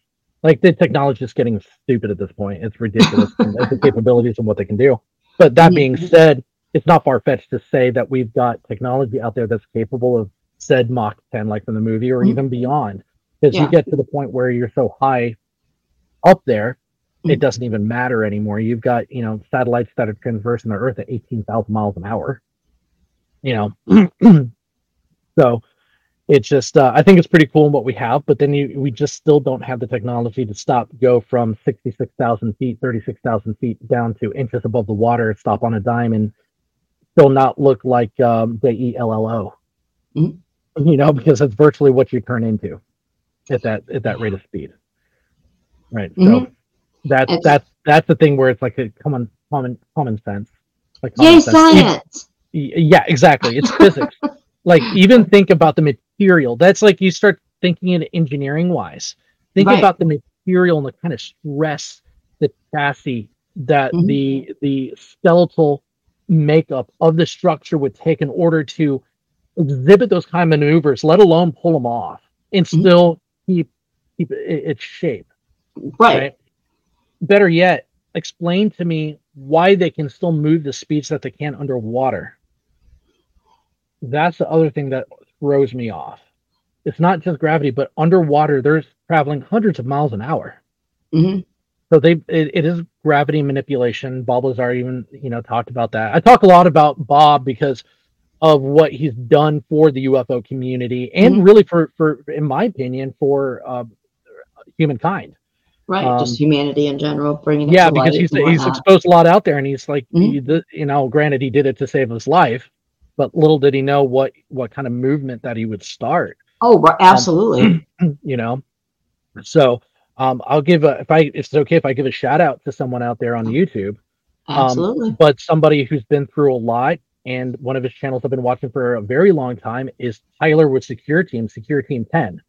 Like the technology is getting stupid at this point. It's ridiculous <laughs> the capabilities and what they can do. But that being said, it's not far fetched to say that we've got technology out there that's capable of said Mach 10, like from the movie, or Mhm. even beyond. Because Yeah. you get to the point where you're so high up there, it Mhm. doesn't even matter anymore. You've got, you know, satellites that are traversing the Earth at 18,000 miles an hour. You know, <clears throat> so it's just, uh, I think it's pretty cool in what we have, but then you, we just still don't have the technology to stop, go from 66,000 feet, 36,000 feet down to inches above the water, stop on a dime, and still not look like um, J E L L O. Mhm. You know, because that's virtually what you turn into at that at that rate of speed. Right. So Mhm. that's It's- that's that's the thing where it's like a common common common sense. Like Yay, sense. Science. Yeah exactly it's physics <laughs> like even think about the material that's like you start thinking it engineering wise think Right. about the material and the kind of stress the chassis that Mhm. the the skeletal makeup of the structure would take in order to exhibit those kind of maneuvers let alone pull them off and Mhm. still keep keep its shape Right. right? Better yet, explain to me why they can still move the speeds that they can underwater. That's the other thing that throws me off. It's not just gravity, but underwater, they're traveling hundreds of miles an hour. hmm So they it, it is gravity manipulation. Bob Lazar even you know talked about that. I talk a lot about Bob because of what he's done for the UFO community and Mhm. really for for in my opinion for uh, humankind. Right. Um, Just humanity in general, bringing it yeah because he's he's exposed a lot out there and he's like Mhm. he, the, you know granted he did it to save his life but little did he know what what kind of movement that he would start Oh, right. Absolutely. <clears throat> you know so um i'll give a if i if it's okay if i give a shout out to someone out there on youtube. Absolutely. but somebody who's been through a lot and one of his channels i've been watching for a very long time is tyler with secure team secure team 10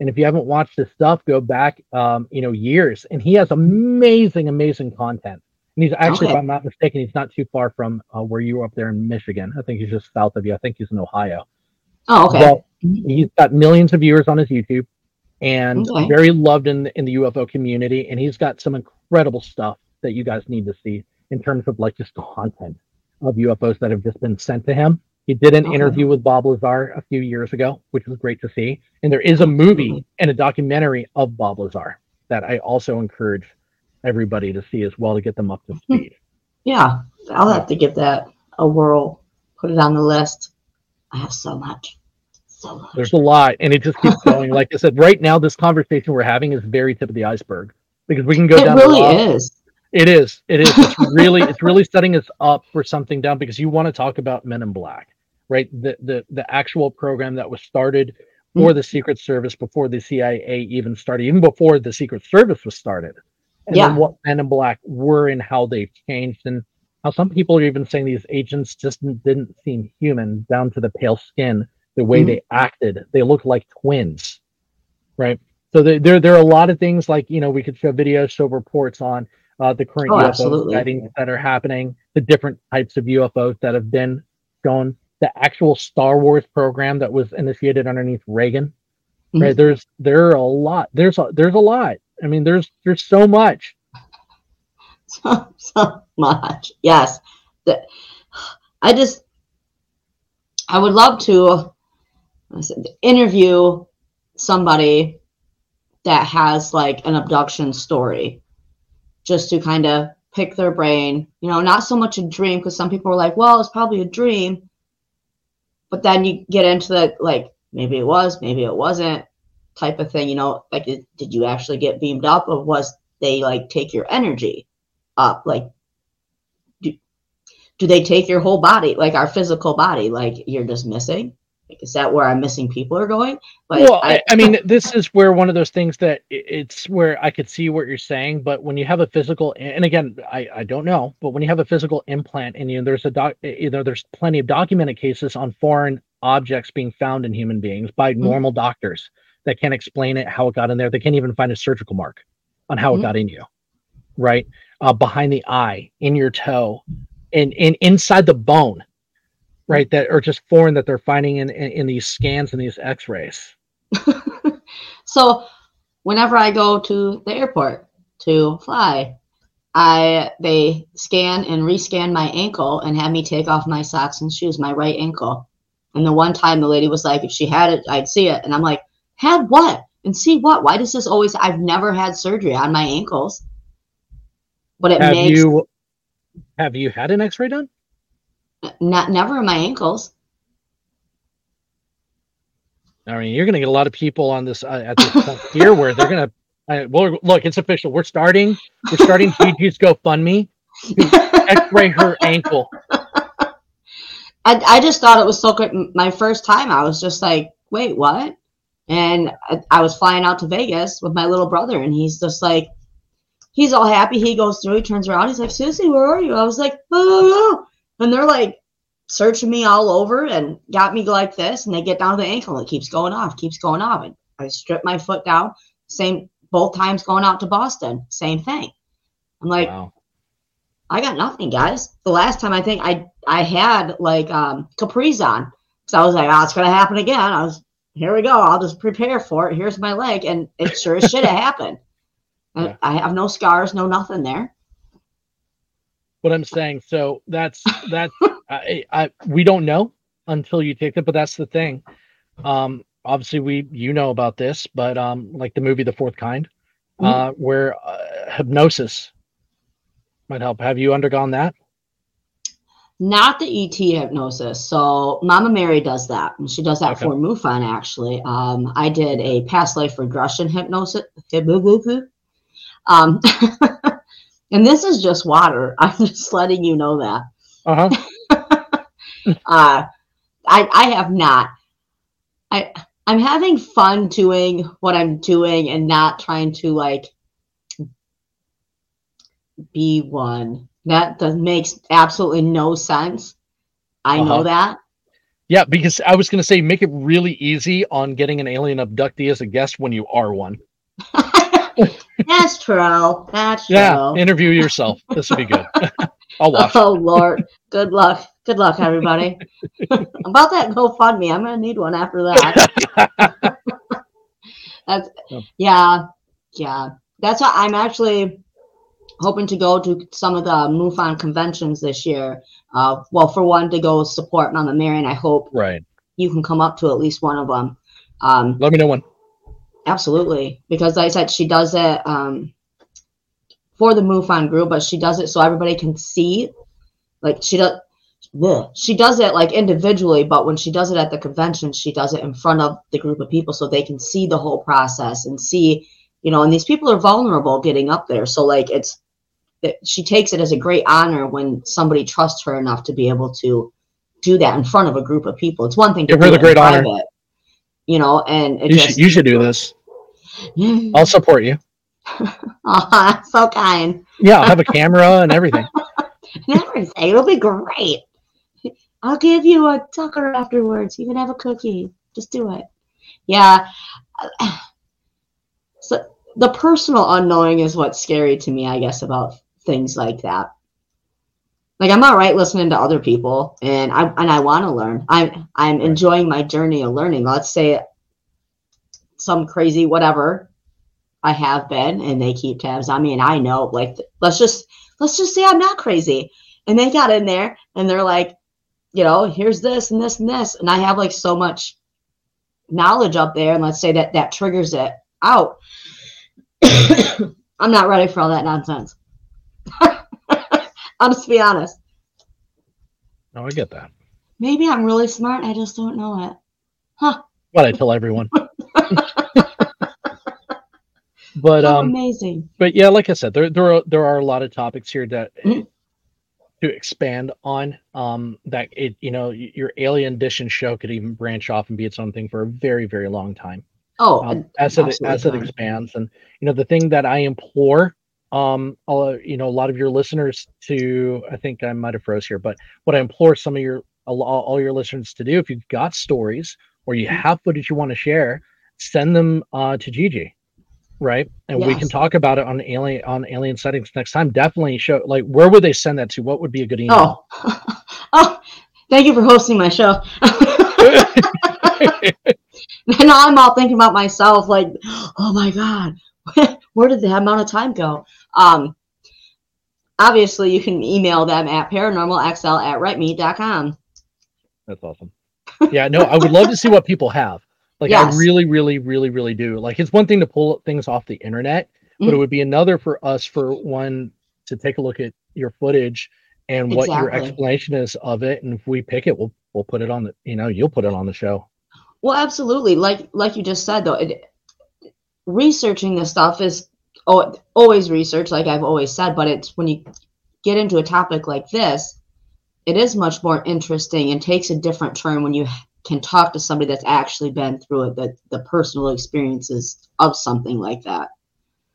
and if you haven't watched his stuff go back um you know years. And he has amazing amazing content. And he's actually if i'm not mistaken he's not too far from uh, where you were up there in michigan. I think he's just south of you. I think he's in ohio. Oh, okay. Well, he's got millions of viewers on his youtube and Okay. very loved in in the ufo community and he's got some incredible stuff that you guys need to see in terms of like just content of ufos that have just been sent to him he did an Okay. interview with bob lazar a few years ago which was great to see and there is a movie mm-hmm. and a documentary of bob lazar that i also encourage everybody to see as well to get them up to mm-hmm. speed yeah. I'll have to give that a whirl. Put it on the list. I have so much. So there's a lot and it just keeps <laughs> going like i said right now this conversation we're having is very tip of the iceberg because we can go it down It really is. It is. It is. It's <laughs> really. it's really setting us up for something down because you want to talk about Men in Black, right? The the the actual program that was started for mm-hmm. the Secret Service before the CIA even started, even before the Secret Service was started. And Yeah. what Men in Black were and how they've changed and how some people are even saying these agents just didn't seem human down to the pale skin, the way Mhm. they acted. They looked like twins, right? So there, there, there are a lot of things like you know we could show videos, show reports on uh, the current Oh, UFO sightings that are happening, the different types of UFOs that have been shown, the actual Star Wars program that was initiated underneath Reagan. Mhm. Right? There's there are a lot. There's a, there's a lot. I mean, there's there's so much. <laughs> so, so much. Yes. The, I just, I would love to I said, interview somebody that has like an abduction story just to kind of pick their brain. You know, not so much a dream because some people are like, well, it's probably a dream. But then you get into the like, maybe it was, maybe it wasn't type of thing. You know, like, did you actually get beamed up or was they like take your energy? up like do, do they take your whole body like our physical body like you're just missing like is that where I'm missing people are going like well, I, I mean, this is where one of those things that it's where I could see what you're saying, but when you have a physical, and again, I, I don't know, but when you have a physical implant in you, there's a doc, you know, there's plenty of documented cases on foreign objects being found in human beings by Mhm. normal doctors that can't explain it, how it got in there. They can't even find a surgical mark on how Mhm. it got in you, right? Uh, behind the eye, in your toe, and, and inside the bone, right? That are just foreign that they're finding in, in, in these scans and these x-rays. <laughs> so whenever i go to the airport to fly i they scan and rescan my ankle and have me take off my socks and shoes my right ankle. And the one time the lady was like if she had it i'd see it. And i'm like had what? And see what? Why does this always i've never had surgery on my ankles. But it have makes you have you had an x-ray done not never in my ankles i mean you're gonna get a lot of people on this uh, at this point here where they're gonna uh, well look it's official we're starting we're starting gigi's gofundme x-ray her ankle I, I just thought it was so good. My first time, I was just like, wait, what? And I, I was flying out to Vegas with my little brother, and he's just like, he's all happy. He goes through, he turns around, he's like, Susie, where are you? I was like, oh, and they're like searching me all over and got me like this, and they get down to the ankle, and it keeps going off, keeps going off. And I strip my foot down. Same both times going out to Boston, same thing. I'm like, wow I got nothing, guys. The last time I think I I had like um capris on. So I was like, oh, it's gonna happen again. I was here we go. I'll just prepare for it. Here's my leg. And it sure as shit have <laughs> happened. Yeah. I have no scars, no nothing there. What i'm saying so that's that's <laughs> I, I we don't know until you take it but that's the thing um obviously we you know about this but um like the movie the fourth kind uh where uh, hypnosis might help have you undergone that Not the ET hypnosis. So Mama Mary does that. And she does that Okay. for MUFON actually. Um, I did a past life regression hypnosis. hypnosis. <laughs> Um, <laughs> and this is just water. <laughs> I'm just letting you know that. uh-huh <laughs> uh, I I have not. I I'm having fun doing what I'm doing and not trying to like be one. That does makes absolutely no sense. I Uh-huh. know that. Yeah, because I was going to say make it really easy on getting an alien abductee as a guest when you are one. That's true. That's true. Yeah, interview yourself. This would be good. <laughs> I'll watch. Oh Lord. Good luck. Good luck, everybody. <laughs> About that GoFundMe, I'm gonna need one after that. <laughs> That's Yeah. yeah. That's why I'm actually hoping to go to some of the MUFON conventions this year. Uh, well, for one, to go support Mama Mary, and I hope Right. you can come up to at least one of them. Um, Let me know when. Absolutely, because like I said she does it um, for the MUFON group, but she does it so everybody can see. Like she does, bleh. she does it like individually, but when she does it at the convention, she does it in front of the group of people so they can see the whole process and see, you know. And these people are vulnerable getting up there, so like it's, it, she takes it as a great honor when somebody trusts her enough to be able to do that in front of a group of people. It's one thing to Give her do the great honor. you know, and You just should, you should do this. I'll support you. <laughs> Aw, so kind. Yeah, I'll have a camera and everything. <laughs> And everything. It'll be great. I'll give you a tucker afterwards. You can have a cookie. Just do it. Yeah. <sighs> so the personal unknowing is what's scary to me, I guess, about things like that. Like I'm all right listening to other people, and I and I want to learn. I'm I'm enjoying my journey of learning. Let's say some crazy whatever I have been, and they keep tabs on me, and I know. Like let's just let's just say I'm not crazy, and they got in there, and they're like, you know, here's this and this and this, and I have like so much knowledge up there, and let's say that that triggers it out. <coughs> I'm not ready for all that nonsense. <laughs> I'll just be honest. No, I get that. Maybe I'm really smart. I just don't know it. Huh. What I tell everyone. <laughs> but How um, amazing. but yeah, like I said, there there are there are a lot of topics here that Mhm. to expand on. Um, that it you know your Alien Edition show could even branch off and be its own thing for a very very long time. Oh, um, as it as it expands and you know the thing that i implore um all, you know a lot of your listeners to i think i might have froze here but what i implore some of your all, all your listeners to do if you've got stories or you have footage you want to share send them uh to gigi right and we can talk about it on alien on alien settings next time definitely show like where would they send that to what would be a good email Oh, <laughs> oh, thank you for hosting my show. and <laughs> <laughs> now I'm all thinking about myself, like, oh my god, where did that amount of time go? Um, obviously, you can email them at paranormalxl at writeme.com. That's awesome. Yeah, no, I would love to see what people have. Like Yes. I really, really, really, really do. Like it's one thing to pull things off the internet, but it Mhm. would be another for us for one to take a look at your footage and what your explanation is of it. And if we pick it, we'll we'll put it on the you know, you'll put it on the show. Well, absolutely. Like like you just said, though, it, researching this stuff is oh, always research, like I've always said. But it's when you get into a topic like this, it is much more interesting and takes a different turn when you can talk to somebody that's actually been through it, the the personal experiences of something like that.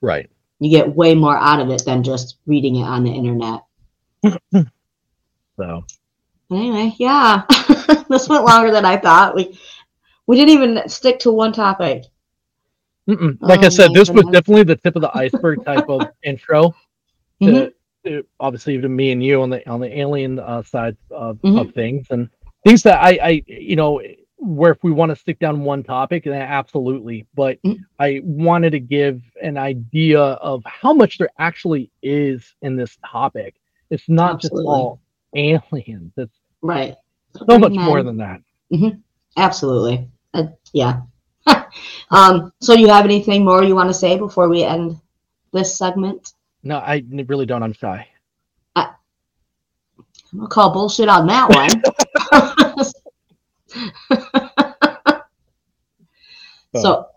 Right. You get way more out of it than just reading it on the internet. <laughs> So But anyway, yeah, <laughs> this went longer than I thought. We we didn't even stick to one topic. mm-mm. like I Oh said, my this was definitely the tip of the iceberg type of <laughs> intro. to, Mhm. to- obviously to me and you on the on the alien uh, side of, Mhm. of things and things that I I you know where if we want to stick down one topic then absolutely but Mhm. I wanted to give an idea of how much there actually is in this topic. It's not Absolutely. just all aliens. It's Right. so much more than that. Absolutely. Uh, yeah. <laughs> um, so you have anything more you want to say before we end this segment? No, I really don't. I'm shy. I'm gonna call bullshit on that one. <laughs> so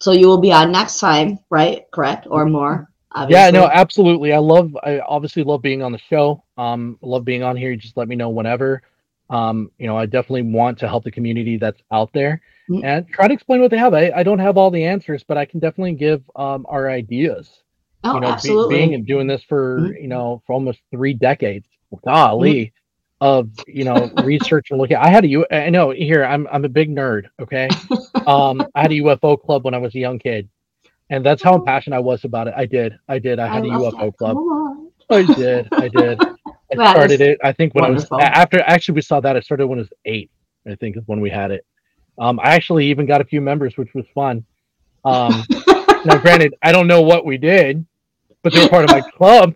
so you will be on next time, right? Correct? Or more, obviously. Yeah, no, absolutely. I love I obviously love being on the show. Um love being on here. You just let me know whenever. Um, you know, I definitely want to help the community that's out there Mhm. and try to explain what they have. I, I don't have all the answers, but I can definitely give um our ideas. Oh, you know, be- absolutely. being and doing this for, Mhm. you know, for almost three decades. Golly. Of you know <laughs> research and looking, I had a U. I know here I'm I'm a big nerd. Okay, um, I had a UFO club when I was a young kid, and that's how passionate I was about it. I did, I did. I had a UFO that. club. I did. I did. <laughs> I started it. I think when wonderful. I was after. Actually, we saw that. I started when I was eight. I think is when we had it. Um, I actually even got a few members, which was fun. Um, <laughs> now, granted, I don't know what we did, but they were part of my club.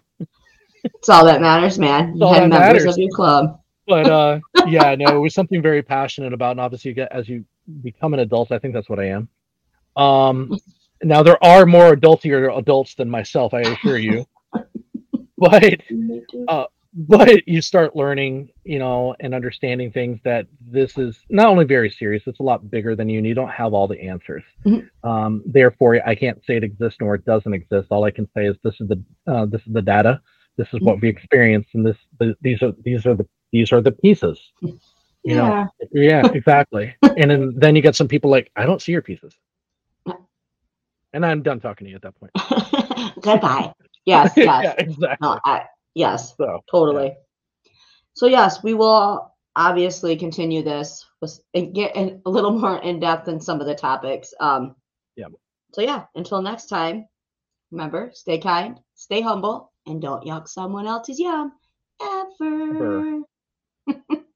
It's all that matters, man. You all had members matters. of your club. But uh, <laughs> yeah, no, it was something very passionate about. And obviously, you get, as you become an adult, I think that's what I am. Um, now there are more adultier adults than myself, I assure you. <laughs> but Uh, but you start learning you know and understanding things that this is not only very serious it's a lot bigger than you and you don't have all the answers Mhm. um, therefore i can't say it exists nor it doesn't exist all i can say is this is the uh, this is the data this is what we experienced and this the, these are these are the these are the pieces you know yeah. yeah <laughs> exactly and then, then you get some people like i don't see your pieces and i'm done talking to you at that point <laughs> Goodbye. Yes, <laughs> yes. yeah exactly No, I, yes, so totally. So yes, we will obviously continue this with, and get in, a little more in depth in some of the topics. Um, Yeah. so yeah, until next time, remember, stay kind, stay humble, and don't yuck someone else's yum ever. Ever. <laughs>